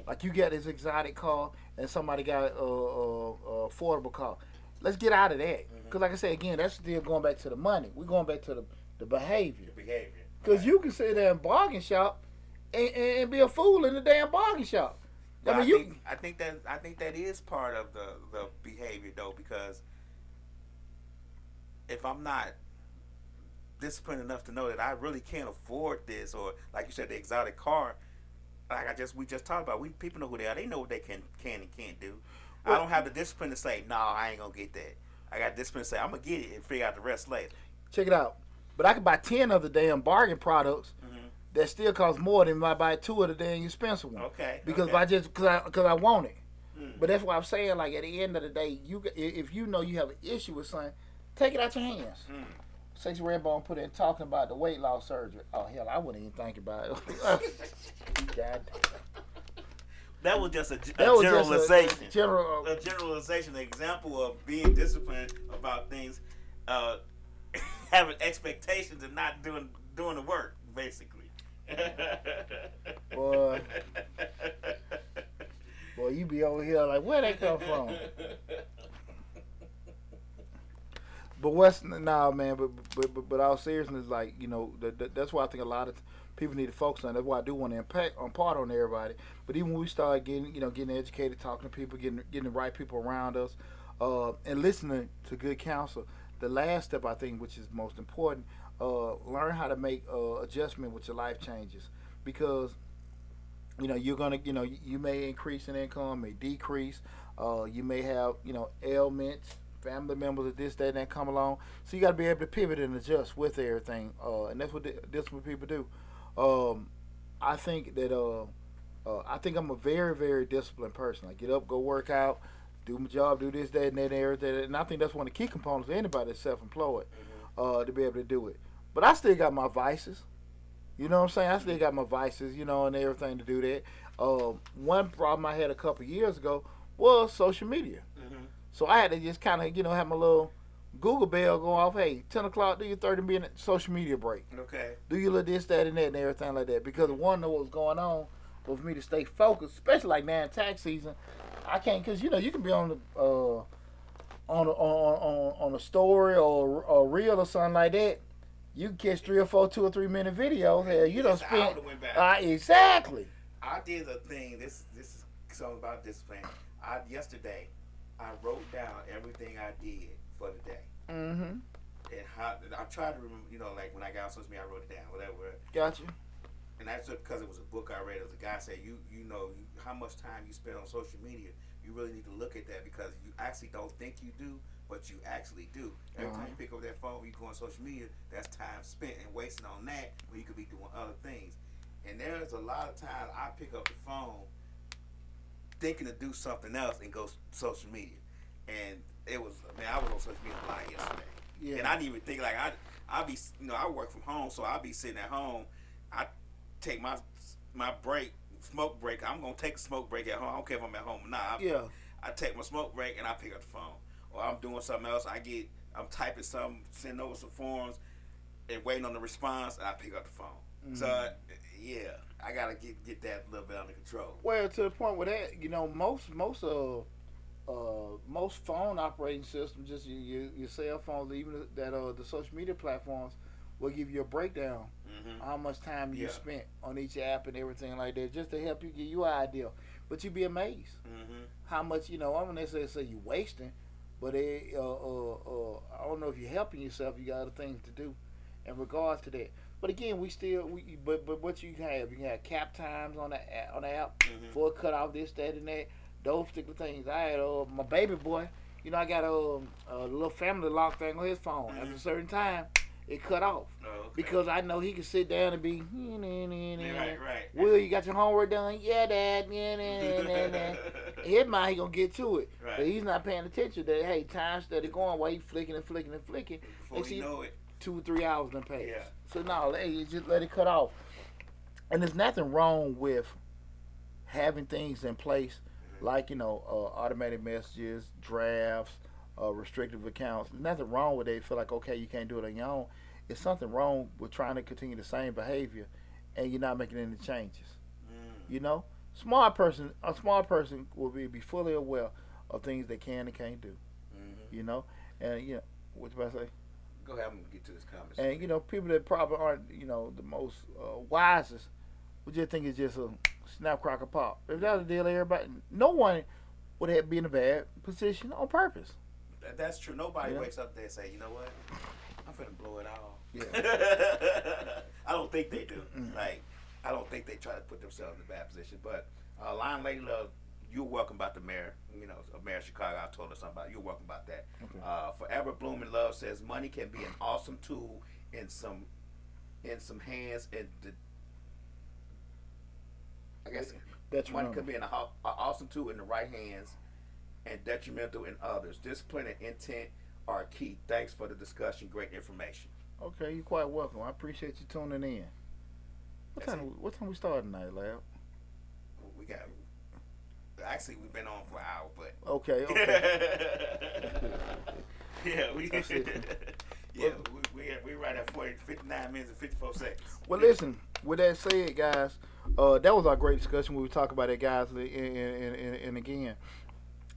Mm. Like you get this exotic car, and somebody got a, a, a affordable car. Let's get out of that. Because like I said again, that's still going back to the money. We're going back to the the behavior. Your behavior. Because Right. you can sit there and bargain shop and, and, and be a fool in the damn bargain shop. But I I, you. think, I think that I think that is part of the the behavior though, because if I'm not disciplined enough to know that I really can't afford this, or like you said, the exotic car, like I just we just talked about, we people know who they are. They know what they can can and can't do. I don't have the discipline to say no, I ain't gonna get that. I got discipline to say I'm gonna get it and figure out the rest later. Check it out. But I could buy ten of the damn bargain products. That still costs more than if I buy two of the damn expensive ones. Okay. Because okay. if I just because I because I want it. Mm. But that's why I'm saying like at the end of the day, you if you know you have an issue with something, take it out your hands. Mm. Sexy Redbone put in talking about the weight loss surgery. Oh hell, I wouldn't even think about it. God, that was just a, a was just generalization. a general. a generalization, an example of being disciplined about things, uh, having expectations and not doing doing the work, basically. Boy. boy, you be over here like, where they come from? But what's nah, man. But but but, but all seriousness, like you know, that, that, that's why I think a lot of people need to focus on. That's why I do want to impact on part on everybody. But even when we start getting, you know, getting educated, talking to people, getting getting the right people around us, uh, and listening to good counsel, the last step I think, which is most important, uh, learn how to make uh, adjustment with your life changes, because you know you're gonna, you know, you may increase in income, may decrease. Uh, you may have, you know, ailments family members of this, that, and that come along. So you got to be able to pivot and adjust with everything, uh, and that's what the, that's what people do. Um, I think that uh, uh, I think I'm a very very disciplined person. I get up, go work out, do my job, do this, that, and that, and everything. And I think that's one of the key components of anybody that's self-employed uh, to be able to do it. But I still got my vices. You know what I'm saying? I still got my vices, you know, and everything to do that. Um, one problem I had a couple years ago was social media. Mhm. So I had to just kind of, you know, have my little Google bell go off. Hey, 10 o'clock, do your 30 minute social media break. Okay. Do your little this, that, and that, and everything like that. Because one know what was going on, but for me to stay focused, especially like now in tax season, I can't, because, you know, you can be on the, uh, on a, on, on, on a story or a reel or something like that. You can catch three or four, two or three minute videos. Hell, you don't spend. hour went by. Uh, exactly. I did a thing. This this is something about discipline. I yesterday, I wrote down everything I did for the day Mm-hmm. and how I tried to remember. You know, like when I got on social media, I wrote it down, whatever. Got you. And that's because it was a book I read. It was a guy said, you you know you, how much time you spend on social media. You really need to look at that because you actually don't think you do, but you actually do. Every Uh-huh. time you pick up that phone, you go on social media. That's time spent and wasting on that when you could be doing other things. And there's a lot of times I pick up the phone thinking to do something else and go social media. And it was man, I was on social media a lot yesterday. Yeah. And I didn't even think like I I be you know I work from home, so I'll be sitting at home. I take my my break, smoke break. I'm gonna take a smoke break at home. I don't care if I'm at home or not. I, yeah. I take my smoke break and I pick up the phone, or I'm doing something else. I get I'm typing something, sending over some forms, and waiting on the response, and I pick up the phone. So Mhm. yeah, I gotta get get that a little bit under control. Well, to the point where that, you know, most most uh, uh most phone operating systems, just your, your, your cell phones, even that uh the social media platforms, will give you a breakdown hmm how much time you Yeah. spent on each app and everything like that, just to help you get you an idea. But you'd be amazed hmm how much you know. I'm gonna necessarily say you're wasting, but it, uh, uh, uh, I don't know if you're helping yourself. You got other things to do in regards to that. But again, we still we but but what you have, you have cap times on the on the app hmm for cut off this, that, and that. Those particular things. I had uh, my baby boy. You know, I got a, a little family lock thing on his phone. at a Mhm. certain time, it cut off Oh, okay. because I know he can sit down and be. Yeah, right, right. Will you got your homework done? Yeah, Dad. Yeah, nah, nah, nah. His mind, he gonna get to it, but he's not paying attention. That hey, time steady going while he flicking and flicking and flicking. Before Next you know it, Two or three hours done passed. Yeah. So no, hey, just let it cut off. And there's nothing wrong with having things in place, Mhm. like you know, uh, automatic messages, drafts, uh, restrictive accounts. Nothing wrong with it. You feel like okay, you can't do it on your own. It's something wrong with trying to continue the same behavior, and you're not making any changes. Mm. You know, smart person, a smart person will be, be fully aware of things they can and can't do. Mhm. You know, and you know what you about to say. Go ahead and get to this conversation. And you know, people that probably aren't, you know, the most uh, wisest, would just think it's just a snap, cracker, pop. If that was the deal, everybody, no one would have been in a bad position on purpose. That- That's true. Nobody Yeah. wakes up there and say, you know what, I'm gonna blow it all. Yeah. I don't think they do. Mm. Like, I don't think they try to put themselves in a bad position. But uh, Lion Lady Love, you're welcome about the mayor. You know, of Mayor of Chicago. I told her something about. You're welcome about that. Okay. Uh, Forever Blooming Love says money can be an awesome tool in some in some hands and the, I guess That's money right. could be an, an awesome tool in the right hands and detrimental in others. Discipline and intent are key. Thanks for the discussion. Great information. Okay, you're quite welcome. I appreciate you tuning in. What That's time? What time we start tonight, Lab? We got. Actually, we've been on for an hour, but. Okay, okay. yeah, we. Yeah, we we we right at 40, 59 minutes and fifty four seconds. Well, listen. With that said, guys, uh, that was our great discussion. We were talking about that, guys. And, and, and, and again,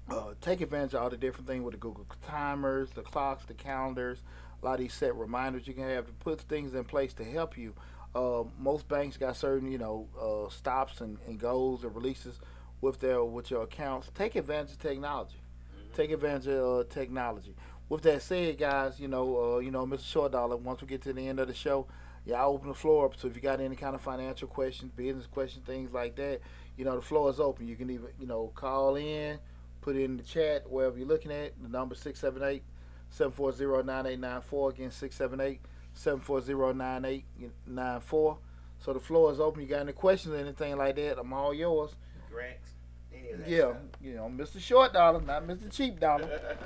uh, take advantage of all the different things with the Google timers, the clocks, the calendars, a lot of these set reminders you can have to put things in place to help you. Uh, most banks got certain, you know, uh, stops and, and goals and releases with their with your accounts. Take advantage of technology. Mm-hmm. Take advantage of uh, technology. With that said, guys, you know, uh, you know, Mr. Short Dollar. Once we get to the end of the show, yeah, I open the floor up. So if you got any kind of financial questions, business questions, things like that, you know, the floor is open. You can even, you know, call in, put it in the chat wherever you're looking at. The number 678 740 9894. Again, 678 740 9894. So the floor is open. You got any questions or anything like that? I'm all yours. Grants, any of that Yeah, you know, Mr. Short Dollar, not Mr. Cheap Dollar.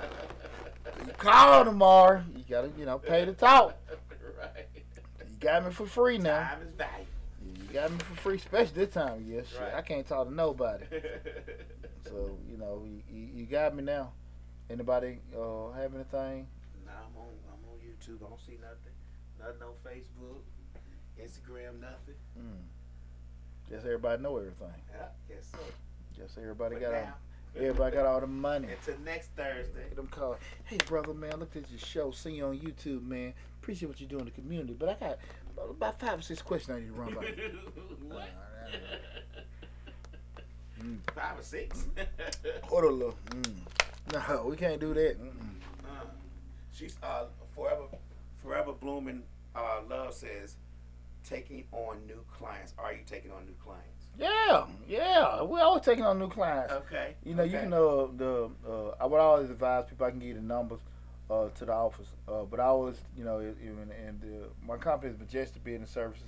You call tomorrow. You gotta, you know, pay to talk. right. You got me for free now. Time is valuable. You got me for free, especially this time of year. Shit, Right. I can't talk to nobody. So you know, you, you, you got me now. Anybody uh, have anything? Nah, I'm on. I'm on YouTube. I don't see nothing. Nothing on Facebook, Instagram, nothing. Mm. Guess everybody know everything. Yeah, yes sir. Guess everybody But got all, everybody got all the money. until next Thursday. Get them call. Hey brother, man, look at your show, See you on YouTube, man. Appreciate what you do in the community, but I got about five or six questions I need to run by. what? Mm. Five or six. Hold. Mm. No, we can't do that. Uh, she's uh forever, forever blooming. Uh, love says, taking on new clients. Are you taking on new clients? Yeah, yeah. We're always taking on new clients. Okay. You know, you okay. can uh, the uh, I would always advise people I can give you the numbers uh, to the office, uh, but I always you know even and uh, my company is Majestic Business Services,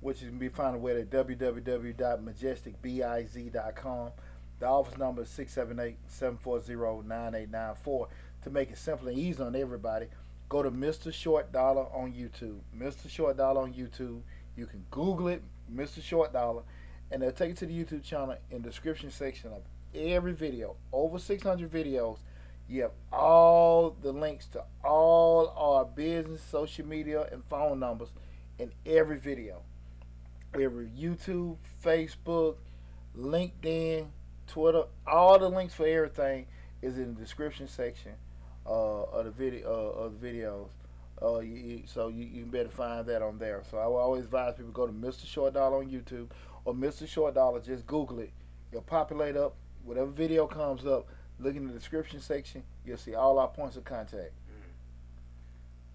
which can be found away at www.majesticbiz.com. The office number is 678-740-9894. To make it simple and easy on everybody, go to Mr. Short Dollar on YouTube. Mr. Short Dollar on YouTube. You can Google it, Mr. Short Dollar, and they'll take you to the YouTube channel in the description section of every video, over 600 videos. You have all the links to all our business, social media, and phone numbers in every video. Every YouTube, Facebook, LinkedIn, Twitter, all the links for everything is in the description section uh, of the video uh, of the videos. Uh, you, you- so you, you better find that on there. So I will always advise people go to Mr. Short Dollar on YouTube or Mr. Short Dollar. Just Google it. You'll populate up whatever video comes up. Look in the description section. You'll see all our points of contact.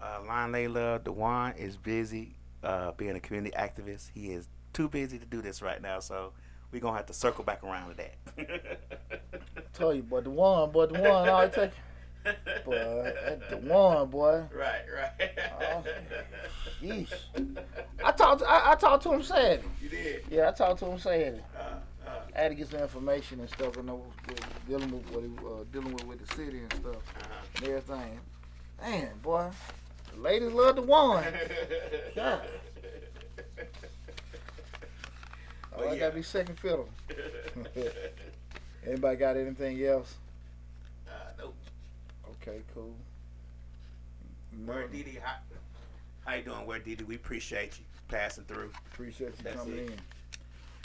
Uh, Lon Layla Dewan is busy uh, being a community activist. He is too busy to do this right now, so we're gonna have to circle back around to that. Tell you, boy, the one, boy, the one. Right, take, that the one, boy. Right, right. Oh, Yeesh. I talked, I, I talked to him Saturday. You did. Yeah, I talked to him Saturday. Uh, uh, I had to get some information and stuff, and know dealing with what he, uh, dealing with with the city and stuff uh-huh. and everything. Man, boy, ladies love the one. God. Oh, I yeah. gotta be second fiddle. Anybody got anything else? uh, nope. Okay, cool. Where Didi? How, how you doing? Where Didi? We appreciate you passing through. appreciate you That's coming it. in.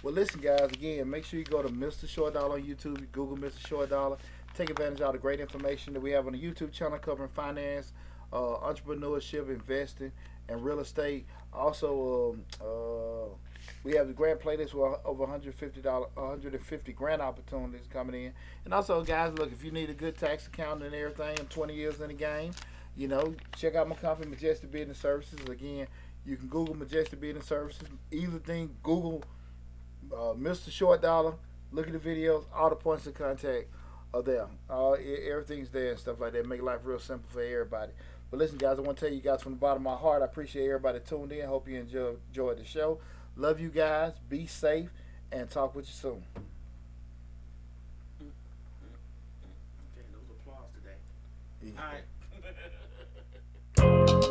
Well, listen, guys. Again, make sure you go to Mr. Short Dollar on YouTube. Google Mr. Short Dollar. Take advantage of all the great information that we have on the YouTube channel covering finance, uh, entrepreneurship, investing, and real estate. Also, um, uh, we have the grant playlist with over 150 dollar, 150 grant opportunities coming in. And also, guys, look, if you need a good tax accountant and everything, I'm 20 years in the game. You know, check out my company, Majestic Business Services. Again, you can Google Majestic Business Services. Either thing, Google uh, Mr. Short Dollar. Look at the videos. All the points of contact are there. Uh, everything's there and stuff like that. Make life real simple for everybody. But listen, guys, I want to tell you guys from the bottom of my heart, I appreciate everybody tuned in. Hope you enjoy, enjoyed the show. Love you guys. Be safe and talk with you soon. Okay, those applause today. Yeah. All right.